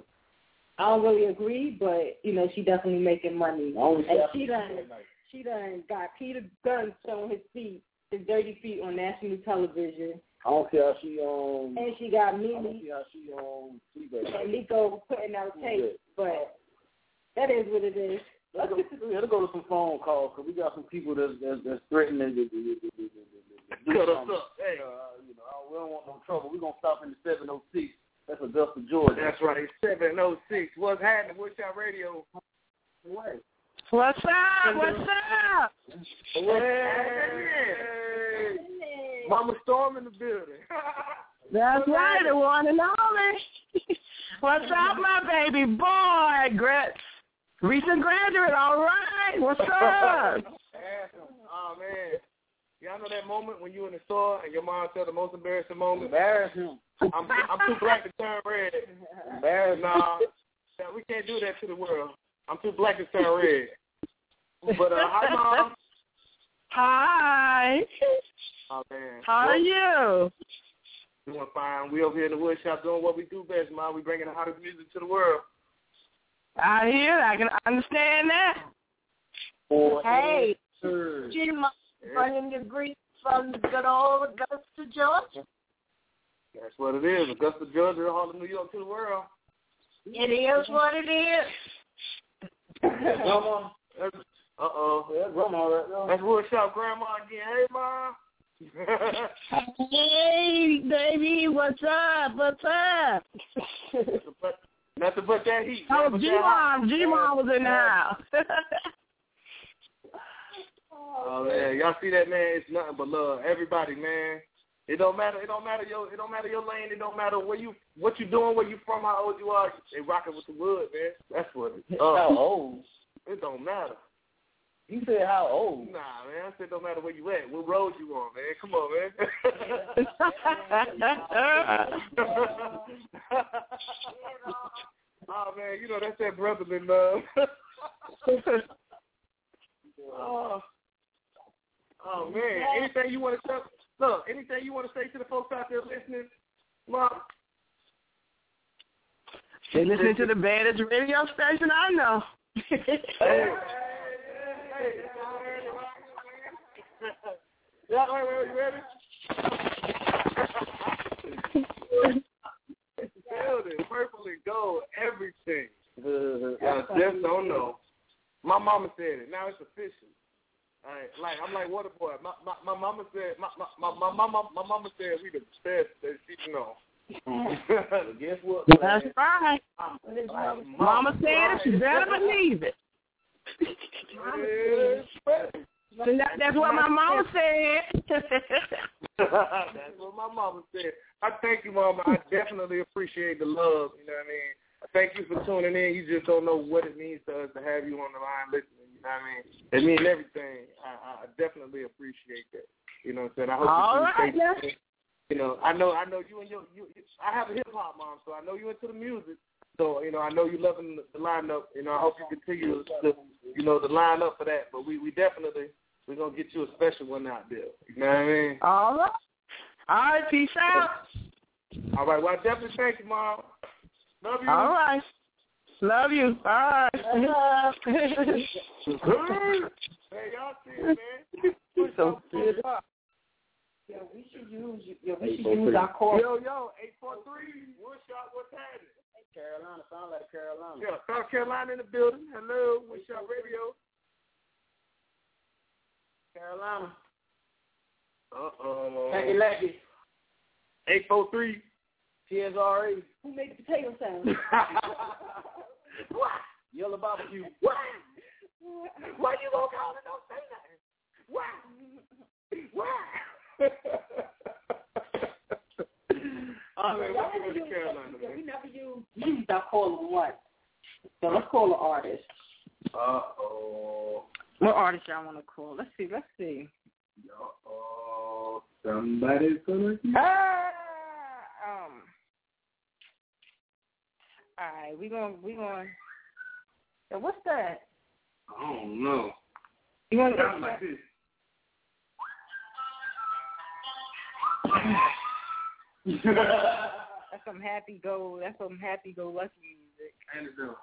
I don't really agree, but you know she definitely making money, and she done she done got Peter Gunz showing his feet, his dirty feet on national television,
I don't care how she um.
and she got
I don't
Mimi
see how she um. Fleabag.
and Nikko putting out tapes, but that is what it is.
Let's go, let's go to some phone calls because we got some people that's that's, that's threatening to, to, to, to, to, to do
Cut us up. Hey.
Uh, you know, we don't want no trouble. We're gonna stop in the 706. That's Augusta, Georgia.
That's right. Seven oh six. What's happening? Woodshop Radio.
What?
What's up? What's up?
Hey. Mama Storm in the building.
That's right, the one and only. What's up, my baby boy? Gra- recent graduate, all right. What's up?
oh man. Y'all know that moment when you in the store and your mom tell the most embarrassing moment?
Embarrass him.
I'm I'm too black to turn red.
Embarrass
Nah, nah, we can't do that to the world. I'm too black to turn red. But uh, hi mom.
Hi.
Oh man.
How are you?
Doing fine. We over here in the wood shop doing what we do best, mom. We bringing the hottest music to the world.
I hear. I can understand that.
Hey,
Sure.
Jim, running the greet from the good old Augusta, Georgia.
That's what it is. Augusta, Georgia, all of New York to the world.
It is what it is.
Grandma. Uh oh.
Yeah, grandma right there.
That's wood shop grandma again. Hey mom.
Hey, baby, what's up? What's up?
Nothing but that heat.
Oh,
Nothing but
G mom, G Mom was in the house.
Oh man, y'all see that man? It's nothing but love. Everybody, man. It don't matter. It don't matter your. It don't matter your lane. It don't matter where you, what you doing, where you from, how old you are. They rocking with the wood, man. That's what it. Uh,
How old?
It don't matter.
He said how old?
Nah, man. I said don't matter where you at. What road you on, man? Come on, man. oh man, you know that's that brotherly love. oh. oh man, anything you want to say? Look, anything you want to say to the folks out there listening, Mom?
they listening to the baddest radio station I know.
Yeah, you ready? Building, purple and gold, everything. Y'all just don't. My mama said it. Now it's official. All right, like I'm like Waterboy. My my my mama said my my my mama my mama said we the best she know.
Guess what?
That's right. Mama said it. Better believe it. And that, that's what my mama said.
That's what my mama said. I thank you, Mama. I definitely appreciate the love. You know what I mean? I thank you for tuning in. You just don't know what it means to us to have you on the line listening. You know what I mean? It means everything. I, I definitely appreciate that. You know what I'm saying? I hope
All
you
right,
stay you know, I know, I know you and your, you. I have a hip hop mom, so I know you into the music. So you know, I know you loving the lineup. You know, I hope you continue to, you know, the line up for that. But we, we definitely, we're gonna get you a special one out there. You know what I mean?
All right. All right, peace out.
All right. Well, I definitely thank you, mom. Love you.
All right. Love you. All right.
hey, y'all see it, man.
so serious.
Yo, we should use yo, we should use our call.
Yo, yo, eight four three. Woodshop, what's happening?
Carolina, sound like Carolina.
Yeah, South Carolina in the building. Hello, Woodshop Radio.
Carolina.
Uh oh.
Lucky Lucky.
Eight four three.
TSRE.
Who made the potato sound?
what?
Yellow barbecue.
What? Why you gonna call it? Don't say nothing. Why? Why? All right,
Y'all
let's
never
go to
use-
Carolina,
we never use used our caller what? So let's call the artist.
Uh oh.
What artist y'all want to call? Let's see. Let's see.
Uh-oh. somebody's gonna.
Ah, um. All right, we gonna we gonna. So what's that?
I don't know.
You want
Sounds like this.
That's some happy go. That's some happy go lucky music.
And it's done.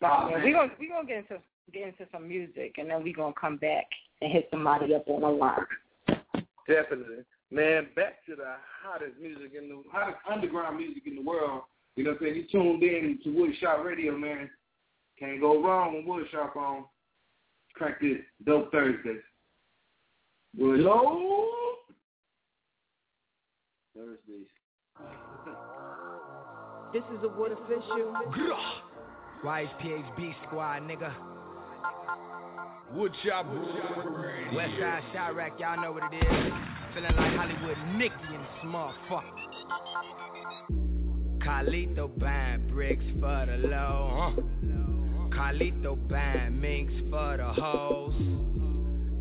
Nah,
Oh,
man,
man.
we gonna we gonna get into get into some music and then we gonna come back and hit somebody up on the line.
Definitely. Man, back to the hottest music in the hottest underground music in the world. You know what I'm saying? You tuned in to Woodshop Radio, man. Can't go wrong with Woodshop on. Crack this. Dope Thursdays. Wood
Thursdays.
This is a Wood official.
YHPHB squad, nigga.
Wood Woodshop.
Westside Chirac, y'all know what it is. Feeling like Hollywood Nicky in this motherfucker. Carlito buying bricks for the low. Huh? Carlito buying minks for the hoes.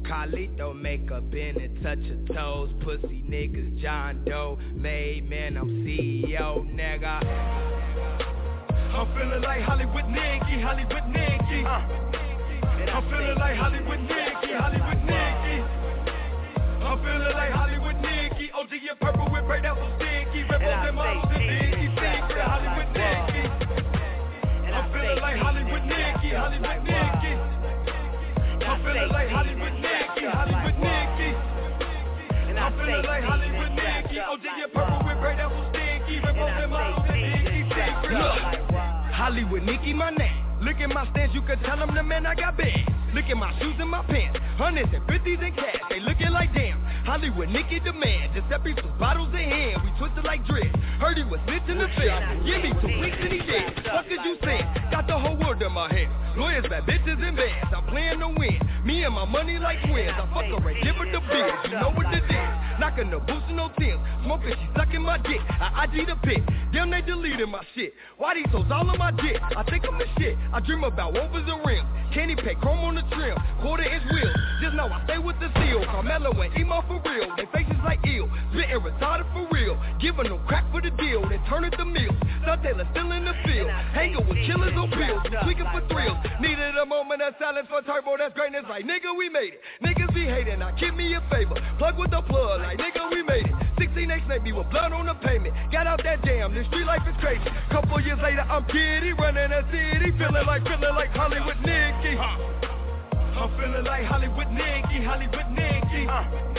Carlito makeup in it, touch her toes. Pussy niggas, John Doe. Made man, I'm CEO, nigga.
I'm feeling like Hollywood Nicky, Hollywood Nicky. I'm feeling like Hollywood Nicky, Hollywood Nicky. I'm feeling like Hollywood Nicky. OG in purple with break that was sticky. Rebels and models and Biggie, secret Hollywood Nicky. I'm feeling like Hollywood Nicky, Hollywood Nicky. Like Hollywood Nicky, Hollywood Nicky. I'm feeling like Hollywood Nicky. In purple with break that was sticky. Rebels and models and Biggie.
Look, Hollywood Nicky, my name. Look at my stance, you can tell them the man I got bands. Look at my shoes and my pants, hundreds and fifties and cash. They looking like damn. Hollywood Nicky the man. Giuseppe some bottles in hand, we twisted like dread. Heard he was snitching the fed. Give me two weeks and he dead. What could you say? Got the whole world in my head. Lawyers, bad bitches and bands. I'm playing to win. Me and my money like twins. I fuck and give her the biz. You know what it is. Knocking the boots and no Tims. Smoking, she sucking my dick. I IG the pic. Damn, they deleted my shit. Why these hoes all on my dick? I think I'm the shit. I dream about rovers and rims. Candy pack chrome on the trim. Quarter inch wheels. Just know I stay with the seal. Carmelo and Emo for real. They faces like ill. Spitting retarded for real. Giving them crack for the deal. Then turn it to meals. Star Taylor still in the field. Hanging with killers on pills. Tweaking for thrills. Needed a moment of silence for turbo. That's greatness. Like nigga, we made it. Niggas be hating. Now give me a favor. Plug with the plug. Like nigga, we made it. 16 X made me with blood on the pavement. Got out that jam. This street life is crazy. Couple years later, I'm giddy. Running a city. Feeling like, feeling like Hollywood Nicky.
I'm feeling like Hollywood Nicky, Hollywood Nicky.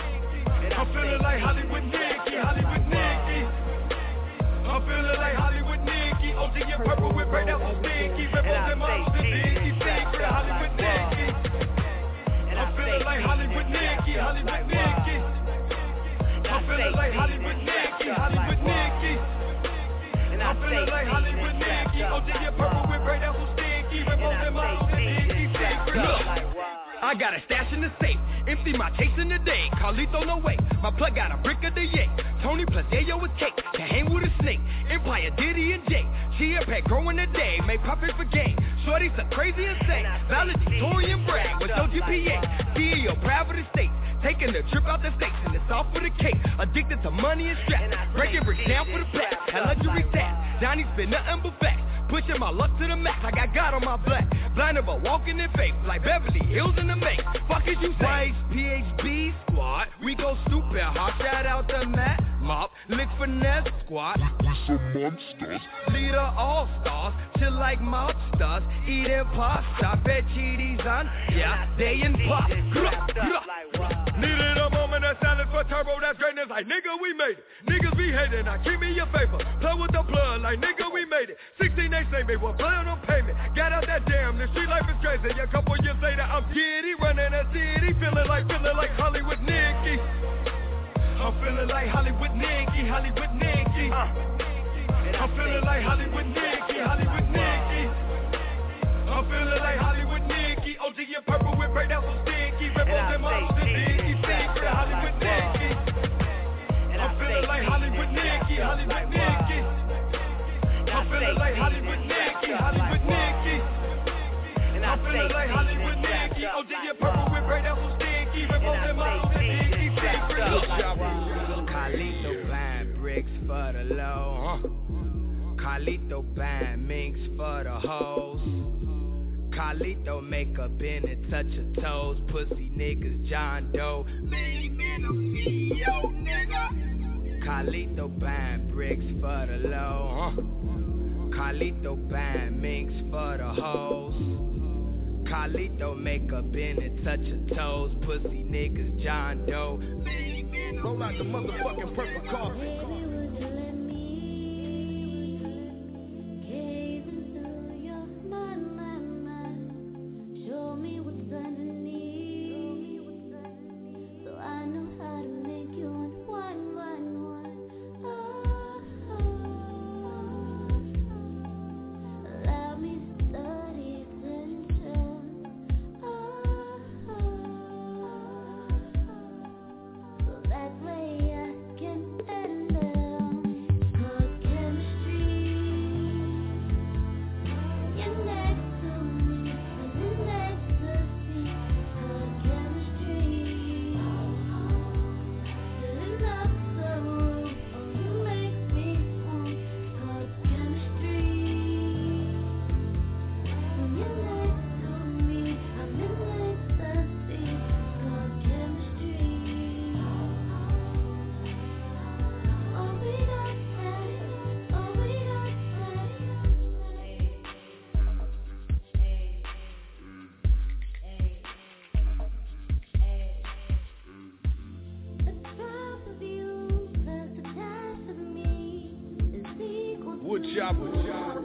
I'm feeling like Hollywood Nicky, Hollywood Nicky. I'm feeling like Hollywood Nicky. OG in purple with right out on Nicky. Rebels and monsters, Nicky, secret Hollywood Nicky. I'm feeling like Hollywood Nicky, Hollywood Nicky. I'm feeling like Hollywood Nicky, Hollywood Nicky. I'm feeling like Hollywood Nicky. OG in purple with right
out on Nicky.
Rebels and monsters, Nicky, secret. Look,
I got a stash in the safe. Empty my case in the day. Carlito, no way. My plug got a brick of the yay. Tony plus Yayo with cake. Can hang with a snake. Empire, Diddy and Jay. Chia pet growing a day. Make profit for game. Shorty's a crazy insane. Valedictorian brag with no GPA. CEO, proud of the state. Taking a trip out the states and it's all for the cake. Addicted to money and stress. Breaking bricks down for the black. And luxury Donnie's been nothing but facts. Pushing my luck to the max, I got God on my back. Blinded but walking in faith, like Beverly Hills in the make. Fuck is you say? PHB squad, we go stupid hot. Shout out the Matt Mop, lick finesse squad.
We some monsters.
Leader all stars, chill like mobsters, eating pasta, fettuccines on, yeah, they in pop. Needed a of silence for turbo, that's greatness. Like nigga, we made it. Niggas be hating, now keep me your favor. Play with the blood, like nigga, we made it. 16 they say me, well, play on payment. Got out that damn, the street life is crazy. A couple years later, I'm giddy, running a city, feeling like, feeling like Hollywood Nicky. I'm feeling like Hollywood Nicky, Hollywood Nicky. I'm feeling like Hollywood Nicky, Hollywood Nicky. I'm feeling like Hollywood Nicky. OG in purple with so stinky. Rebels and models and feeling like Hollywood Nicky, Hollywood Nicky. I'm feeling like Hollywood Nicky, Hollywood Nicky. I'm feeling like Hollywood Nicky. OG in purple with break down so stinky. Rebels and models and Diggy secret.
Carlito buying bricks for the low. Huh? Carlito buying minks for the hoes. Carlito makeup in it, touch her toes. Pussy niggas, John Doe. Many men a CEO, nigga. Carlito buying bricks for the low. Huh? Carlito buying minks for the hoes. Carlito makeup in it, touch her toes. Pussy niggas, John Doe.
Roll out the motherfucking purple carpet. Woodshop, Woodshop Radio.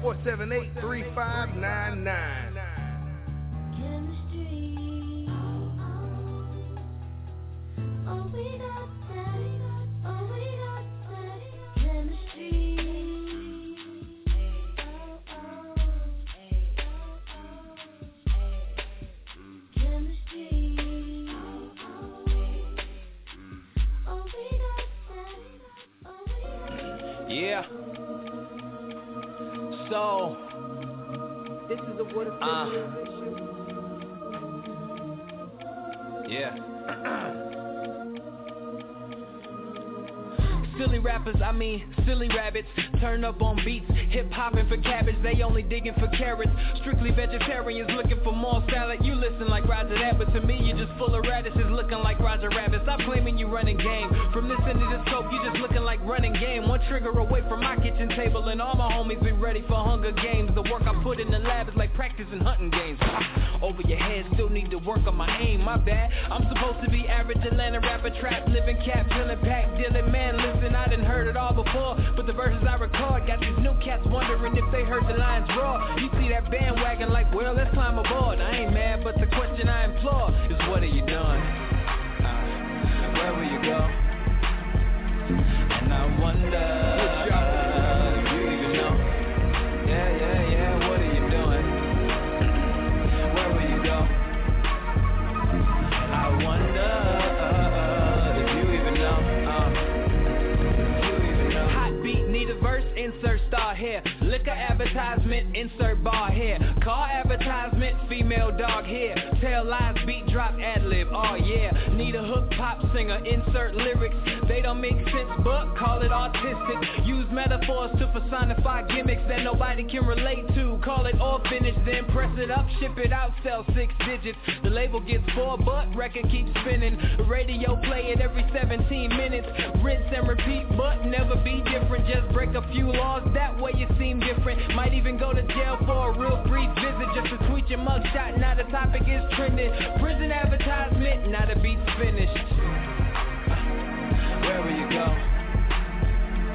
478 3599. Be ready for hunger games. The work I put in the lab is like practicing hunting games. Over your head, still need to work on my aim. My bad, I'm supposed to be average Atlanta rapper, trap, living cap, feeling pack, dealing man, listen I didn't heard it all before But the verses I record Got these new cats wondering if they heard the lines raw. You see that bandwagon like, well, let's climb aboard. I ain't mad, but the question I implore Is what are you doing? Where will you go? And I wonder insert ad lib, oh yeah. Need a hook pop singer, insert lyrics. They don't make sense, but call it artistic. Metaphors to personify gimmicks that nobody can relate to. Call it all finished, then press it up, ship it out, sell six digits. The label gets four, but record keeps spinning. Radio play it every 17 minutes. Rinse and repeat, but never be different. Just break a few laws, that way you seem different Might even go to jail for a real brief visit Just to tweet your mugshot, now the topic is trending Prison advertisement, now the beat's finished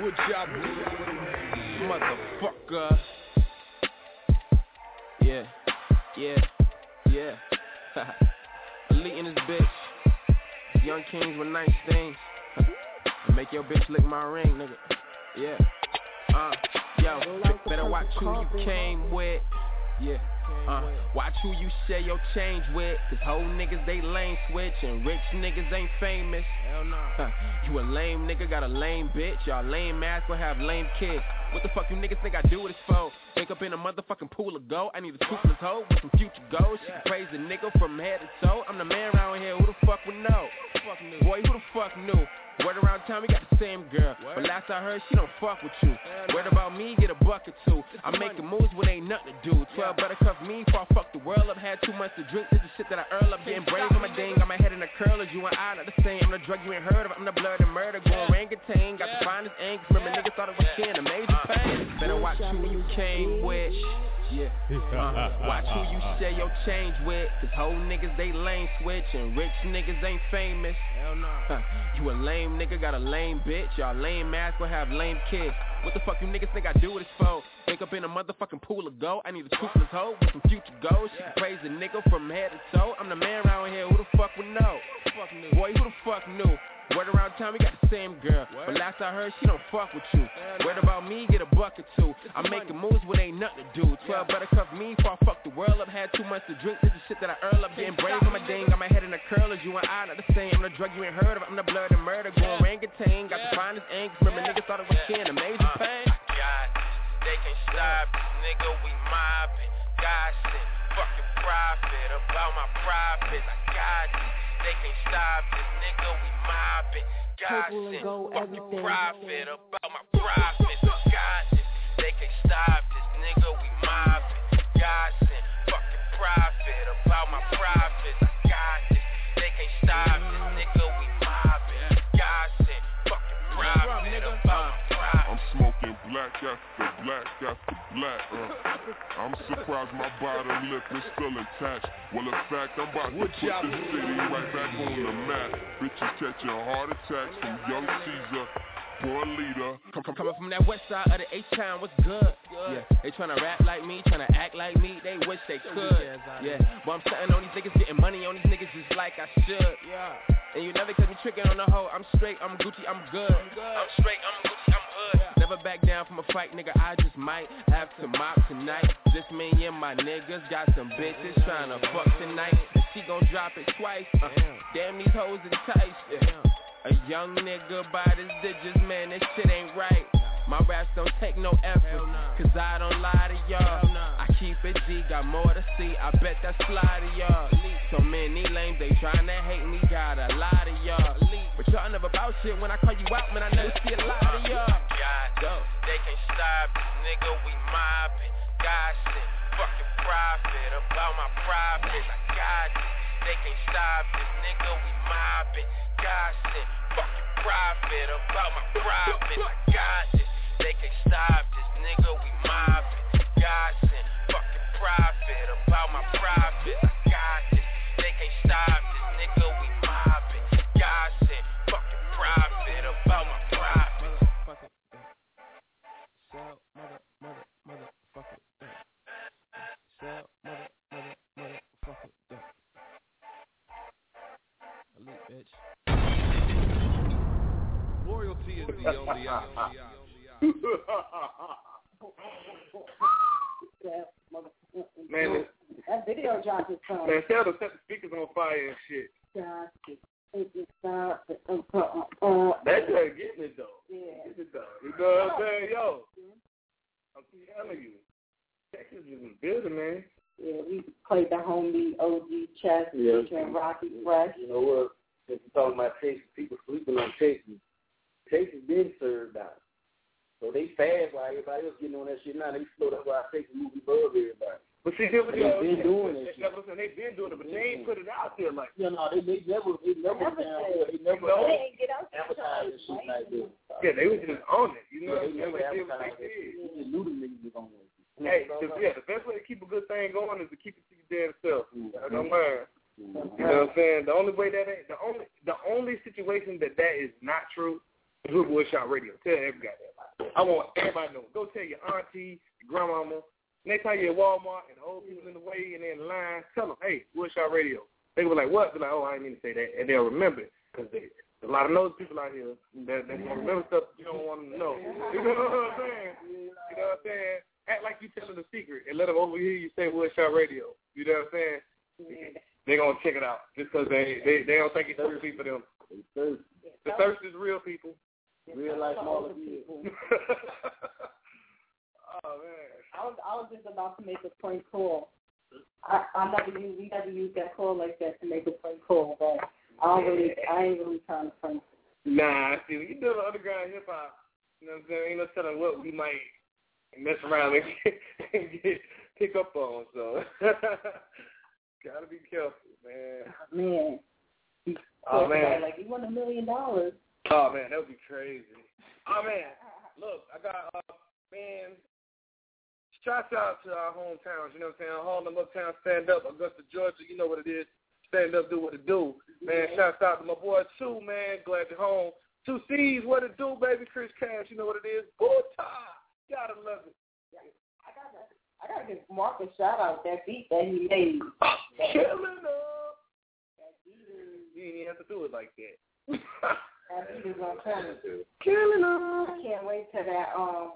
Wood shop.
Motherfucker. Yeah, yeah, yeah. Elite in this bitch. Young kings with nice things. Make your bitch lick my ring, nigga. Yeah. Uh, yo, better watch who you came with. Yeah. Uh, watch who you share your change with. Cause whole niggas they lane switch and rich niggas ain't famous. Hell no. Huh. You a lame nigga, got a lame bitch. Y'all lame ass will have lame kids. What the fuck you niggas think I do with this for? Wake up in a motherfucking pool of gold. I need a toothless hoe with some future goals. She can praise a nigga from head to toe. I'm the man around here. Who the fuck would know? Boy, who the fuck knew? Word around town, we got the same girl. But last I heard, she don't fuck with you. Word about me, get a bucket too. I'm making moves when ain't nothing to do. 12 better cuff me before I fuck the world up. Had too much to drink, this is shit that I earl up. Getting brave on my ding, got my head in a curler. You and I not the same. I'm the drug you ain't heard of. I'm the blood and murder. Going orangutan, got the finest ink. Remember niggas thought it was skin, a major pain. Better watch who you came with. Yeah. Uh, watch who you share your change with. Cause whole niggas they lane switch and rich niggas ain't famous. Hell no. Huh. You a lame nigga, got a lame bitch. Y'all lame ass will have lame kids. What the fuck you niggas think I do with this for? Wake up in a motherfucking pool of gold. I need a toothless hoe with some future goals. She can praise a nigga from head to toe. I'm the man around here. Who the fuck would know? Boy, who the fuck knew? Word around town, we got the same girl. But last I heard, she don't fuck with you. Word about me, get a bucket too. I'm making moves when ain't nothing to do. 12 better cuff me before I fuck the world up. Had too much to drink, this is shit that I earl up. Getting brave on my ding, got my head in the curlers. You and I not the same. I'm the drug you ain't heard of. I'm the blood and murder. Going orangutan, got the finest ink. Remember niggas thought it was skin, a major uh, pain.
God, they can stop this nigga, we mobbing. God said, fucking profit about my profits. I got this. They can't stop this nigga, we mobbing. Said, fucking profit about my profits. I. They can't stop this nigga, we mobbing. Said, fucking profit about my profits. I got this. They can't stop this nigga, we mobbing. Said, fucking profit about my profits.
I'm black after black after black. Uh. I'm surprised my bottom lip is still attached. Well, in fact, I'm about to put this city right back on the map. Bitches catching heart attacks from young Caesar. Born leader.
Come, coming from that west side of the H-Town, what's good? Yeah, they tryna rap like me, tryna act like me. They wish they could. Yeah, but I'm sitting on these niggas, getting money on these niggas just like I should. Yeah. And you never catch me tricking on the hoe. I'm straight, I'm Gucci, I'm good. I'm straight, I'm Gucci, I'm hood. Never back down from a fight, nigga. I just might have to mop tonight. Just me and my niggas got some bitches trying to fuck tonight. And she gon' drop it twice. Uh, damn, these hoes enticed. Yeah. A young nigga by his digits, man, this shit ain't right. My raps don't take no effort, cause I don't lie to y'all. Keep it G, got more to see, I bet that's fly to y'all. So many lames, they tryna hate me, got a lot of y'all. But y'all never bout shit when I call you out, man, I never see a lot of y'all.
God, they can't stop this nigga, we mobbing. God said, fuck your profit, about my profits, I got this. They can't stop this nigga, we mobbing. God said, fuck your profit, about my profits, I got this. They can't stop this nigga, we mobbing. God your profit, about my profits, I got this. They can't stop this nigga, we mobbing. God said, fuck your profit, about my profits.
Sell, mother, mother, motherfucker. Sell, mother, mother, motherfucker. Elite, bitch.
Loyalty is the only option.
Man,
that video dropped is fun.
Man, tell them set the speakers on fire and shit. Uh, uh, uh, that girl getting it though.
Yeah.
Getting it though. You know what I'm saying? Yo, I'm telling you, Texas is in building, man.
Yeah, we played the homie OG chess
Yeah.
featuring Rocky Fresh.
You know what? Since we're talking about Texas, people sleeping on Texas. Texas been served out. So they fast while everybody else getting on that shit now. They slow. That's why Texas moving above everybody.
But see, they,
They been doing that
They, listen, they been doing it, but they ain't put it out there like.
Yeah, no, they, they never, they never,
Never
down. They never
No.
They ain't get out there
advertise this shit like this.
Yeah, they was just on it. You know,
Yeah, they
they,
never
they, did what
advertised
they
it.
did.
We just knew the niggas was on it.
Hey, the, yeah, the best way to keep a good thing going is to keep it to your damn self. Mm-hmm. Don't mind. Mm-hmm. You know what I'm saying? The only way that ain't the only the only situation that that is not true is with Woodshop Radio. Tell every goddamn body. I want everybody to know. Go tell your auntie, your grandmama. Next time you're at Walmart and the old people in the way and they're in line, tell them, hey, Woodshop Radio. They be like, what? They're like, oh, I didn't mean to say that, and they'll remember it because there's a lot of nosy people out here that that gonna remember stuff you don't want them to know. You know what I'm saying? You know what I'm saying? Act like you telling a secret and let them overhear you say Woodshop Radio. You know what I'm saying? They're gonna check it out just because they, they they don't think it's thirsty for them. The thirst is real, people.
Real life smaller people.
oh man.
I was I was just about to make a prank call. I I never use we never use that call like that to make a prank call, but I don't really I ain't really trying to prank.
Nah, see, when you do the underground hip hop, you know what I'm saying? Ain't no telling what we might mess around and get, and get pick up on. So gotta be careful, man.
Man.
Oh, man.
Like you want a million dollars.
Oh man, that would be crazy. Oh man, look, I got uh man. Shout out to our hometowns, you know what I'm saying? Harlem Uptown Stand Up, Augusta, Georgia, you know what it is. Stand up, do what it do. Man, shout out to my boy Two, man, glad you're home. Two C's, what it do, baby? Chris Cash, you know what it is. Boy, tie. Gotta love it.
I gotta I gotta give Mark a shout out that beat that he made.
Killing up. You didn't even have to do it like that.
Is on I can't wait till that um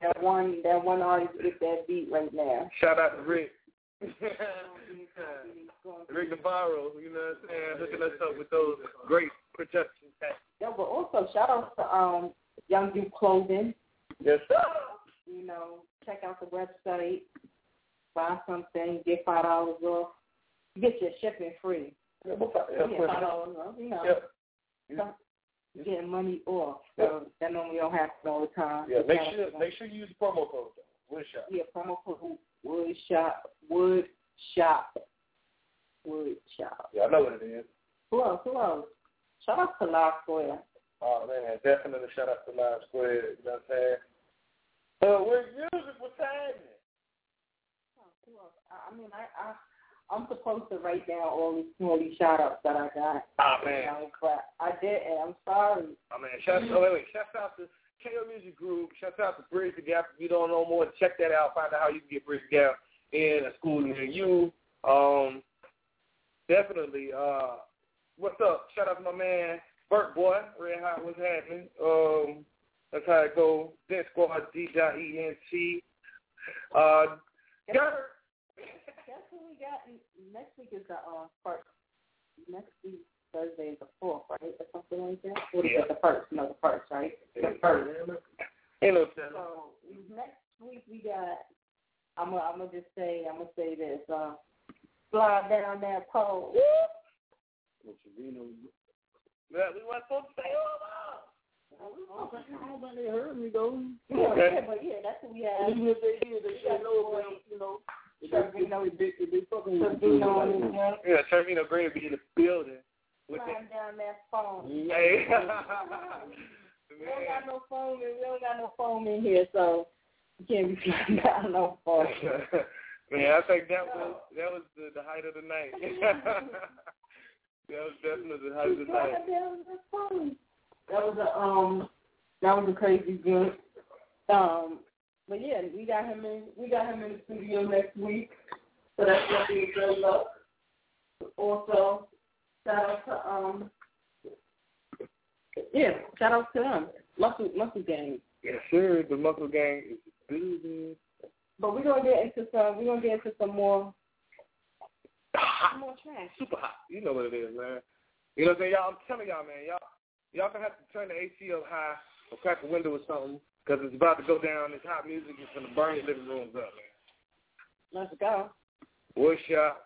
that one that one artist get that beat right now.
Shout out to Rick. Rick Navarro, you know what I'm saying, hooking us up with those great production tactics.
Yeah, but also shout out to um Young Duke Clothing.
Yes, sir.
You know, check out the website, buy something, get five dollars off. Get your shipping free.
Yeah, we'll find-
You
yeah,
five dollars off, you know.
Yeah.
So, getting money off. So that normally don't happen all the time.
Yeah, make sure make sure you use the promo code though. Woodshop.
Yeah, promo code Wood Shop Wood Shop. Wood Shop.
Yeah, I know what it is.
Who else? Who else? Shout out to Live Square.
Oh man, definitely shout out to Live Square, you know what I'm saying? Uh, where's music? What's happening?
Who else? I I mean, I, I I'm supposed to write down all these all these shout outs that I got.
Ah, man.
Know, but I didn't. I'm sorry.
Oh man, shout oh, wait, wait, shout out to KO Music Group, shout out to Bridge the Gap. If you don't know more, check that out, find out how you can get Bridge the Gap. in a school near you. Um, definitely. Uh, what's up? Shout out to my man Burt Boy, Red Hot. What's happening? Um, that's how it goes. Djent Squad, D J E N T. Uh,
who we got next week is the uh, first. Next week Thursday is the fourth, right? Or something like that. What is
Yeah.
it? The first? No, the first, right? The first.
Ain't no.
So next week we got. I'm gonna I'm gonna just say I'm gonna say this. Uh, slide down that pole.
That we weren't supposed to say all
I don't think they heard me though.
Yeah,
Okay.
yeah, but yeah, that's what we have.
Even if they did, they should know
boy
if they, you know, if if they, if they fucking with
Trevino
you,
on
like,
his gun.
Yeah, Termino Green will be in the building. With the,
down that phone.
hey.
We don't got no phone in, we don't got no phone in here, so you can't be sliding down no phone.
Man, I think that was that was the, the height of the night. that was definitely the height of the night.
That was a um that was a crazy good. Um but yeah, we got him in we got him in the studio next week. So that's definitely a good look. Also, shout out to um yeah, shout out to them. Muscle Muscle Gang.
Yes, sir. The Muscle Gang is building.
But we're gonna get into some we're gonna get into some more Hot. more trash.
Super hot. You know what it is, man. You know what I'm saying? Y'all, I'm telling y'all, man, y'all, y'all gonna have to turn the AC up high or crack a window or something because it's about to go down. This hot music is gonna burn your living rooms up, man.
Let's go.
Wood shop.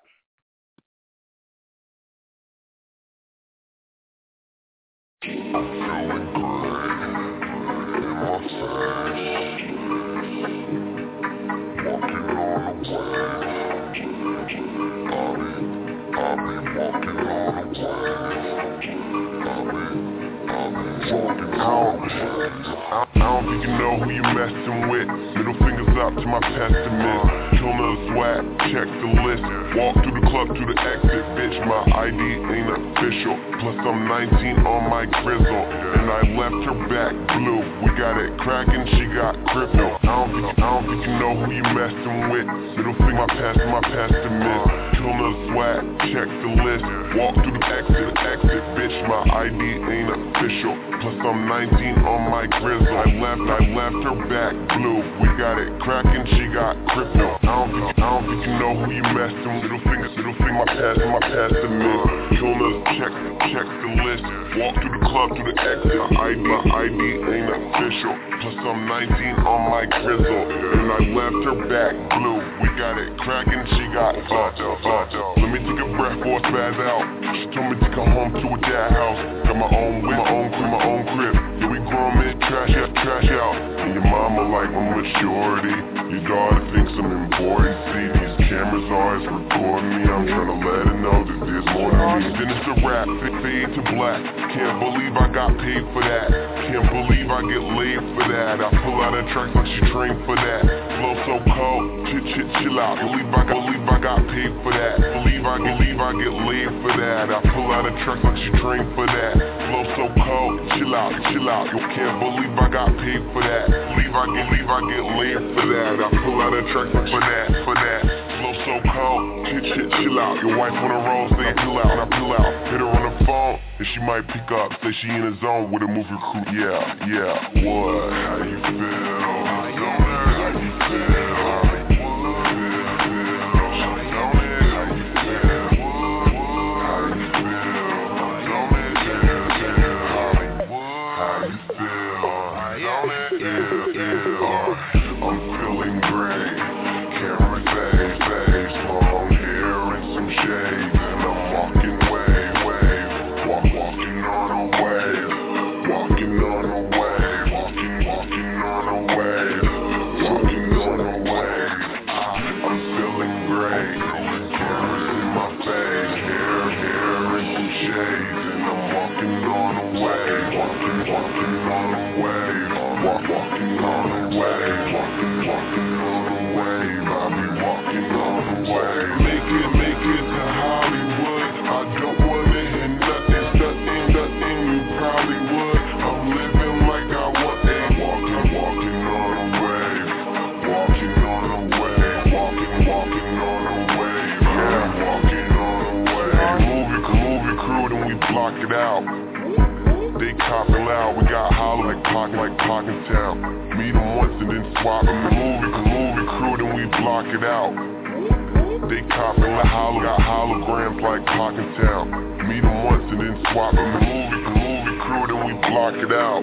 I don't think you know who you messing with. Middle fingers up to my testament. Kill another swag, check the list. Walk through the club to the exit, bitch. My ID ain't official. Plus I'm 19 on my grizzle. And I left her back blue. We got it cracking, she got crypto. I don't think, I don't think you know who you messing with. Middle finger, my past, my testament. Kill another swag, check the list. Walk through the exit, exit, bitch. My ID ain't official. Plus I'm 19 on my grizzle. I left, I left her back blue. We got it cracking, she got crypto. I don't think, I don't think you know who you messing with. Middle finger, middle finger, my past, my past testament. Kill another, check, check the list. Walk through the club, through the exit. My ID, my ID ain't official. Plus I'm 19 on my grizzle. And I left her back blue. We got it cracking, she got fucked up. Let me take a breath before I spaz out. She told me to come home to a dad house. Got my own whip, my own crib, my own crib. Men, trash out, trash out. And your mama like my maturity. Your daughter thinks I'm important. See, these cameras always recording me. I'm trying to let her know that there's more to me. Then it's a rap, fade to black. Can't believe I got paid for that. Can't believe I get laid for that. I pull out of tracks like she trained for that. Flow so cold, chit chill out. Believe I got, believe I got paid for that. Believe I believe I get laid for that. I pull out of tracks like she trained for that. Flow so cold, chill out, chill out. Can't believe I got paid for that. Believe I believe I get laid for that. I pull out a tracks like for that, for that. Flow so cold, chit chit chill out. Your wife on the road, say pull out, I pull out. Hit her on the phone, and she might pick up. Say she in the zone with a movie crew. Yeah, yeah. What? How you feel? How you feel? Swap. The movie, the movie crew, then we block it out. They copping like hollow, got holograms like clock in town. Meet them once and then swap them. The movie, the movie crew, then we block it out.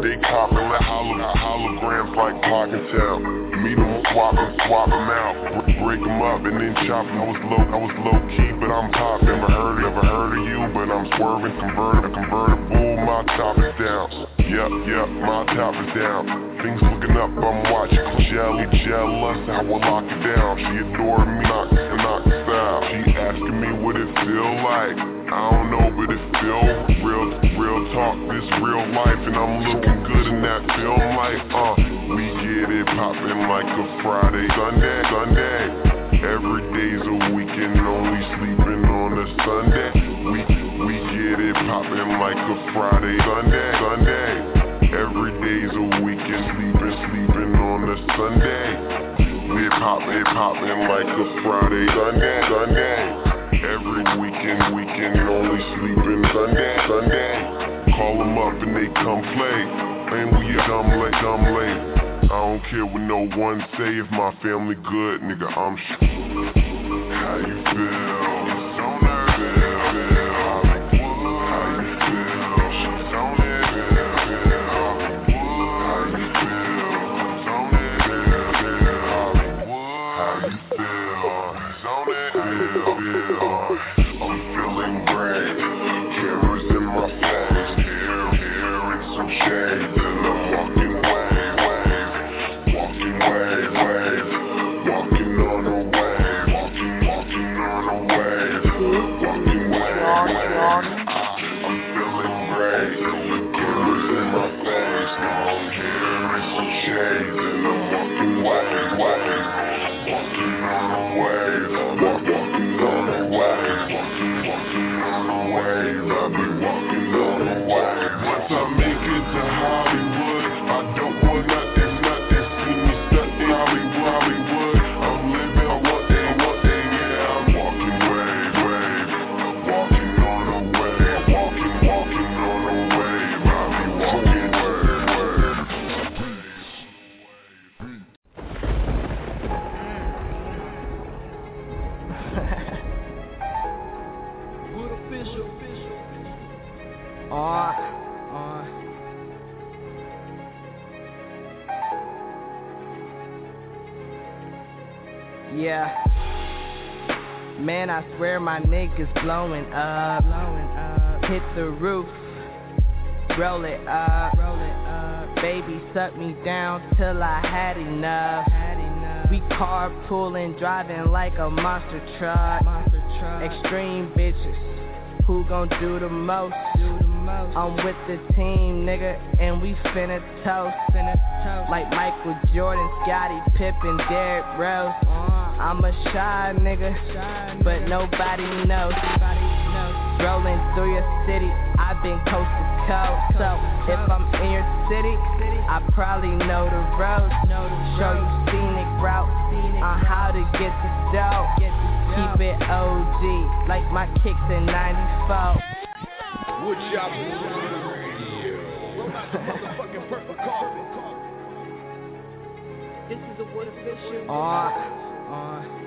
They copping like hollow, got holograms like clock in town. Meet them, swap them, swap them out. Break them up and then chop them. I was low, I was low key, but I'm top. Never heard, never heard of you, but I'm swerving, converted, convertible. My top is down. Yep, yep, my top is down. Things looking up, I'm watching. Jelly, jealous, I will lock it down. She adored me, knock, She asking me what it feel like. I don't know, but it feel real, real talk. This real life, and I'm looking good in that film life. Uh, we get it poppin' like a Friday, Sunday, Sunday. Every day's a weekend, only sleeping on a Sunday. We we get it poppin' like a Friday, Sunday, Sunday. Every day's a weekend, sleeping, sleeping on a Sunday. It pop, it poppin' like a Friday, Sunday, Sunday. Every weekend, weekend, only sleepin' Sunday, Sunday. Call them up and they come play. Man, we a dumb late, dumb late. I don't care what no one say if my family good, nigga, I'm sh- How you feel?
Swear my niggas blowing up. Hit the roof, roll it up. Roll it up. Baby, suck me down till I had enough. We carpooling, driving like a monster truck. Extreme bitches, who gon' do the most? Do the I'm with the team, nigga, and we finna toast. Like Michael Jordan, Scottie Pippen, Derrick Rose. Uh. I'm a shy nigga, but nobody knows. Rolling through your city, I've been coast to coast. So if I'm in your city, I probably know the roads. Show you scenic route on how to get the dough. Keep it OG, like my kicks in 94.
Wood shop radio. motherfucking purple carpet.
This is a wood official.
Uh, uh.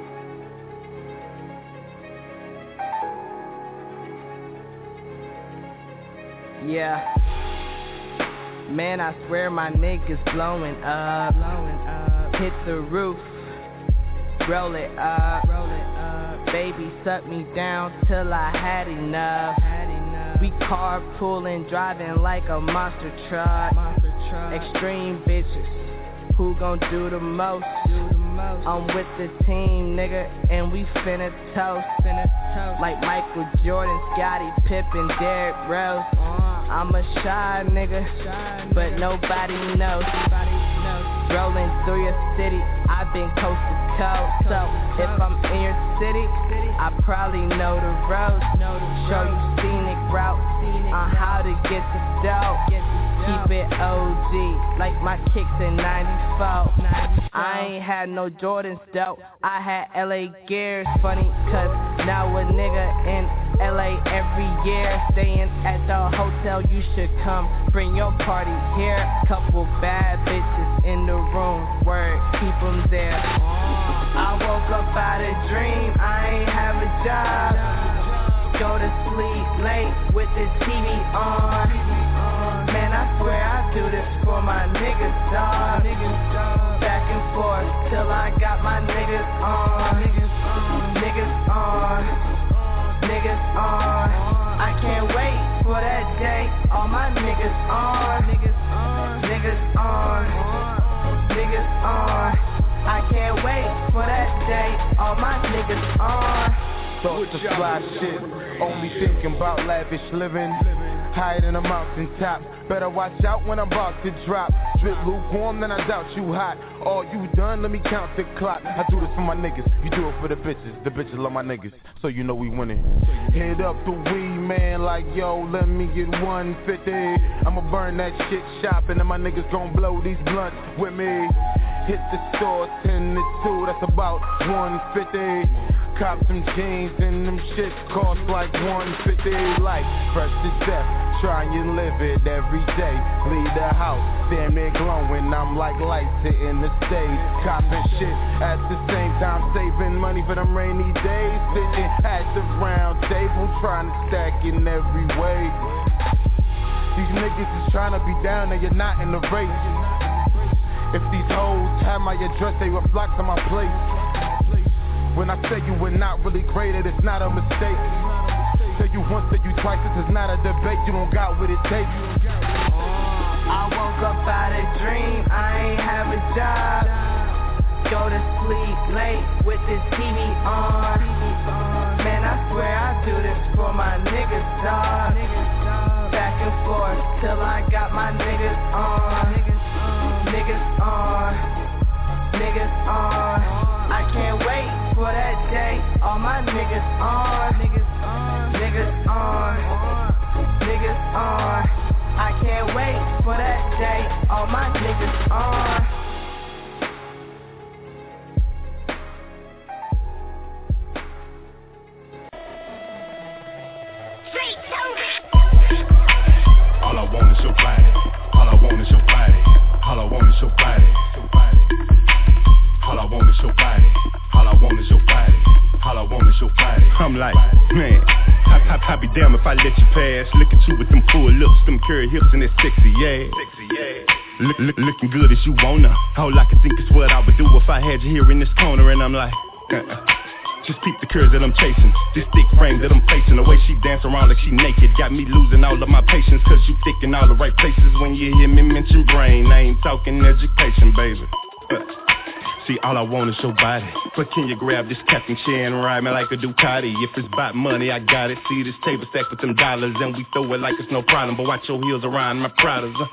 Yeah. Man, I swear my niggas blowing up. Blowing up. Hit the roof. Roll it up. Roll it up. Baby, suck me down till I had enough. Had enough. We carpooling, driving like a monster truck. Monster truck. Extreme bitches. Who gon' do the most? Do the I'm with the team, nigga, and we finna toast. Finna. Like Michael Jordan, Scottie Pippen, Derrick Rose. I'm a shy nigga, but nobody knows. Rolling through your city, I've been coast to coast. So if I'm in your city, I probably know the roads. Show you scenic route on how to get the dough keep it OG, like my kicks in 94. I ain't had no Jordans though, I had LA gears. Funny, cause now a nigga in LA every year, staying at the hotel, you should come. Bring your party here, couple bad bitches in the room, word, keep them there. I woke up out a dream, I ain't have a job. Go to sleep late with the TV on. Man, I swear I do this for my niggas, dog. Back and forth till I got my niggas on. Niggas on. Niggas on. I can't wait for that day. All my niggas on. Niggas on. Niggas on. I can't wait for that day. All my niggas on.
Thoughts of fly shit, only thinking about lavish living. Higher than a mountain top. Better watch out when I'm about to drop. Drip lukewarm, then I doubt you hot. All you done, let me count the clock. I do this for my niggas, you do it for the bitches. The bitches love my niggas, so you know we winning. Hit up the weed man, like yo, let me get 150. I'ma burn that shit shopping, and my niggas gon' blow these blunts with me. Hit the store, 10 to 2, that's about 150. Cop some jeans and them shits cost like 150 Like fresh to death, try and live it every day. Leave the house, damn near glowing I'm like lights hitting the stage. Copping shit at the same time Saving money for them rainy days. Sitting at the round table Trying to stack in every way. These niggas is trying to be down and you're not in the race If these hoes have my address they would flock to my place when I say you were not really great, it is not a mistake. Say you once, say you twice, this is not a debate. You don't got what it takes.
Uh, I woke up out a dream, I ain't have a job. Go to sleep late with this TV on. Man, I swear I do this for my niggas, dog. Back and forth till I got my niggas on. For that day. All my niggas on. All
I want is your body. All I want is your body. All I want is your body. All I want is your body. All I want is your body. All I want is your body. I'm like, man, I, I, I be damn if I let you pass. Look at you with them full lips, them curly hips and that sexy ass. Sexy ass. Look, look, looking good as you wanna. All I can think is what I would do if I had you here in this corner, and I'm like, uh-uh. Just peep the curves that I'm chasing. This thick frame that I'm facing. The way she dance around like she naked. Got me losing all of my patience. Cause you thick in all the right places. When you hear me mention brain, I ain't talking education, baby. See, all I want is your body. But can you grab this captain chair and ride me like a Ducati? If it's about money, I got it. See this table stacked with them dollars, and we throw it like it's no problem. But watch your heels around my Pradas. Uh.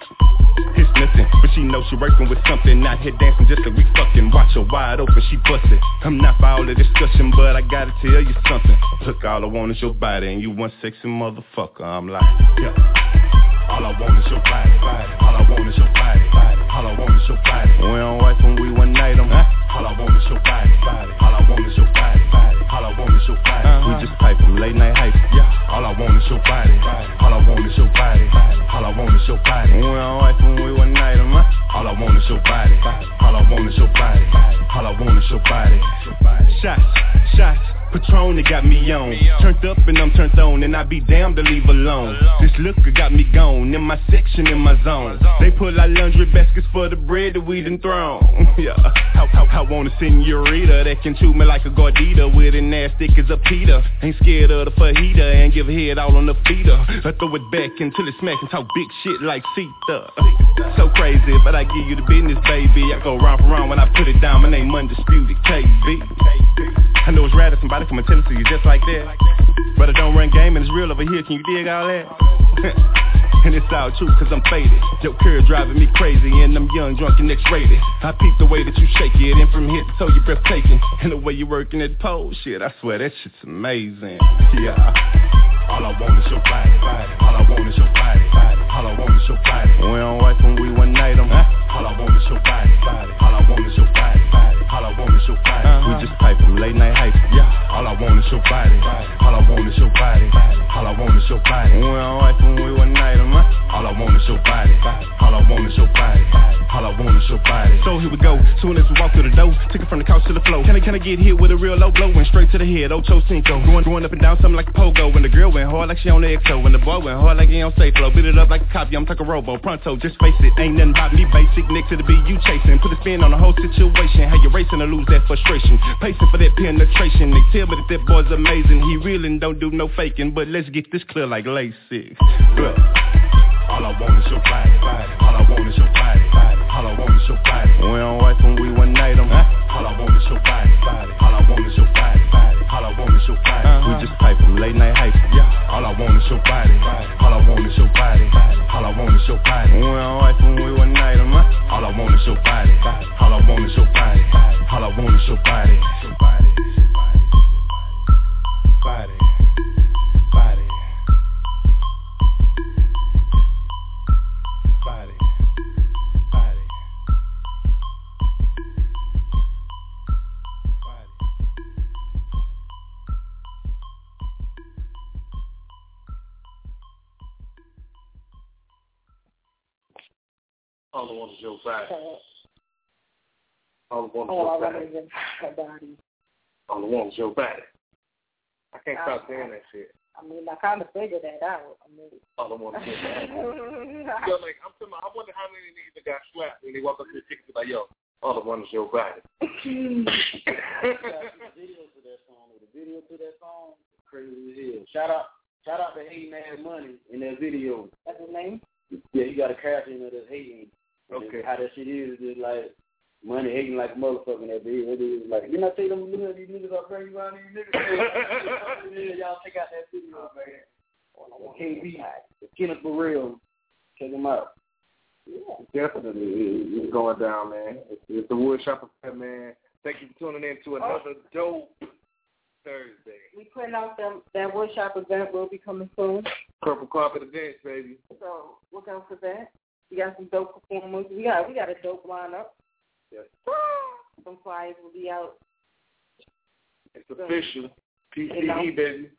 It's nothing, but she knows she working with something. Not here dancing just like we fucking. Watch her wide open, she busted. I'm not for all the discussion, but I gotta tell you something. Look, all I want is your body, and you one sexy motherfucker. I'm like, yeah. All I want is your body, body. All I want is your body, body. All I want is your body. We don't wife when we one night them. Huh? All I want is your body, body. All I want is your body, body. All I want is your body. Uh-huh. We just pipe them late night hype. Yeah. All I want is your body, body. All I want is your body, body. All I want is your body. We don't wife when we one night them. Huh? All I want is your body, body. All I want is your body, body. All I want is your body. Shots, shots. Patron that got me on. Turned up and I'm turned on, and I be damned to leave alone. This looker got me gone in my section, in my zone. They pull out laundry baskets for the bread that we done thrown. yeah, I, I, I want a senorita that can chew me like a gordita with an ass thick as a pita. Ain't scared of the fajita and give a head all on the feeder. I throw it back until it smack and talk big shit like Sita. So crazy, but I give you the business, baby. I go round for round when I put it down. My name undisputed, KB. I know it's rad if somebody from to you just like that. But I don't run game and it's real over here. Can you dig all that? and it's all true cause I'm faded. Your curve driving me crazy and I'm young, drunk and X-rated. I peep the way that you shake it and from here to toe you breathtaking. And the way you're working that pole, shit, I swear that shit's amazing. Yeah. All I want is your body, body. All I want is your body, body. All I want is your body. We don't wife when we one night them. Huh? All I want is your body, body. All I want is your. All I want is your body. Uh-huh. We just pipe them late night hype. Yeah. All I want is your body. All I want is your body. All I want is your body. We on wife when we one night, huh? All I want is your body. All I want is your body. All I want is your body. So here we go. Soon as we walk through the door, take it from the couch to the floor. Can I, can I get hit with a real low blow? Went straight to the head, Ocho Cinco. Going, going up and down, something like a pogo. When the girl went hard like she on the XO. When the boy went hard like he on safe flow. Beat it up like a copy, I'm talking robo. Pronto, just face it. Ain't nothing about me basic. Next to the beat you chasing. Put a spin on the whole situation. How you racing to lose that frustration. Pacing for that penetration. They tell me that that boy's amazing. He really don't do no faking. But let's get this clear like LASIK. Look. All I want is your body. All I want is your body. All I want is your body. We on wife when we one night, I'm All I want is your body. All I want is your body. All I want is your body. We just pipe them, late night hype. All I want is your body. All I want is your body. All I want is your body. We on wife when we one night, I'm All I want is your body. All I want is your body. All I want
All oh, I want
All I
your
want
body.
is your body.
All I want is your body. I can't stop saying that shit.
I mean, I kind of figured that out. I mean,
All I want is your body. yo, like, I'm talking about, I wonder how many niggas that got slapped when they walk up to the chick and be like, yo, all I want is your body.
video to that song. The video to that song, crazy as hell. Shout out, shout out to Hating Ass Money in that video.
That's his name.
Yeah, you got a caption of this hating.
Okay.
How that shit is, just like money hating like a motherfucker in that video. It is like, you know, say them little these niggas are bring you around these niggas. yeah, y'all check out that video, man. KB, Kenneth Burrell, check him out.
Yeah.
Definitely, it's going down, man. It's, it's the Wood Shop Affair, man. Thank you for tuning in to oh. another dope Thursday.
We putting out them that workshop event will be coming soon.
Purple Carpet Events, baby.
So look out for that. We got some dope performers. We got we got a dope lineup.
Yes.
Some flyers will be out.
It's official.
You know.
PCE, baby.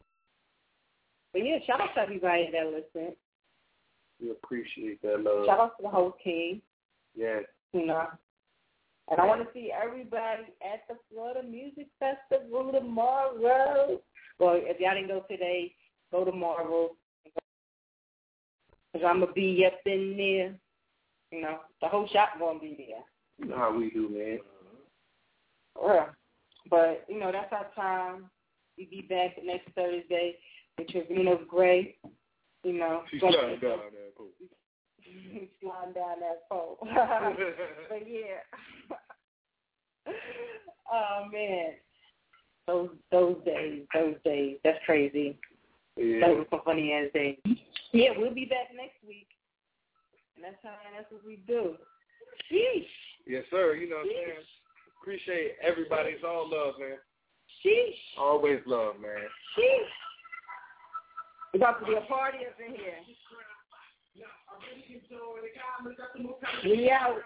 But yeah, shout out to everybody that listened.
We appreciate that love.
Shout out to the whole team.
Yes.
You know. And I want to see everybody at the Florida Music Festival tomorrow. Well, if y'all didn't go today, go tomorrow. Because I'm going to be up in there. You know, the whole shop going to be there.
You know how we do, man. Mm-hmm.
Yeah. But, you know, that's our time. We be back next Thursday with Trevino Gray. You know.
She's sliding down there, cool.
sliding down that pole. but yeah. oh man. Those those days, those days. That's crazy.
Yeah.
Those were some funny ass days. Yeah, we'll be back next week. And that's how that's what we do. Sheesh.
Yes, sir. You know what I'm saying? Appreciate everybody. It's all love, man.
Sheesh.
Always love, man.
Sheesh. It's about to be a party up in here. We out.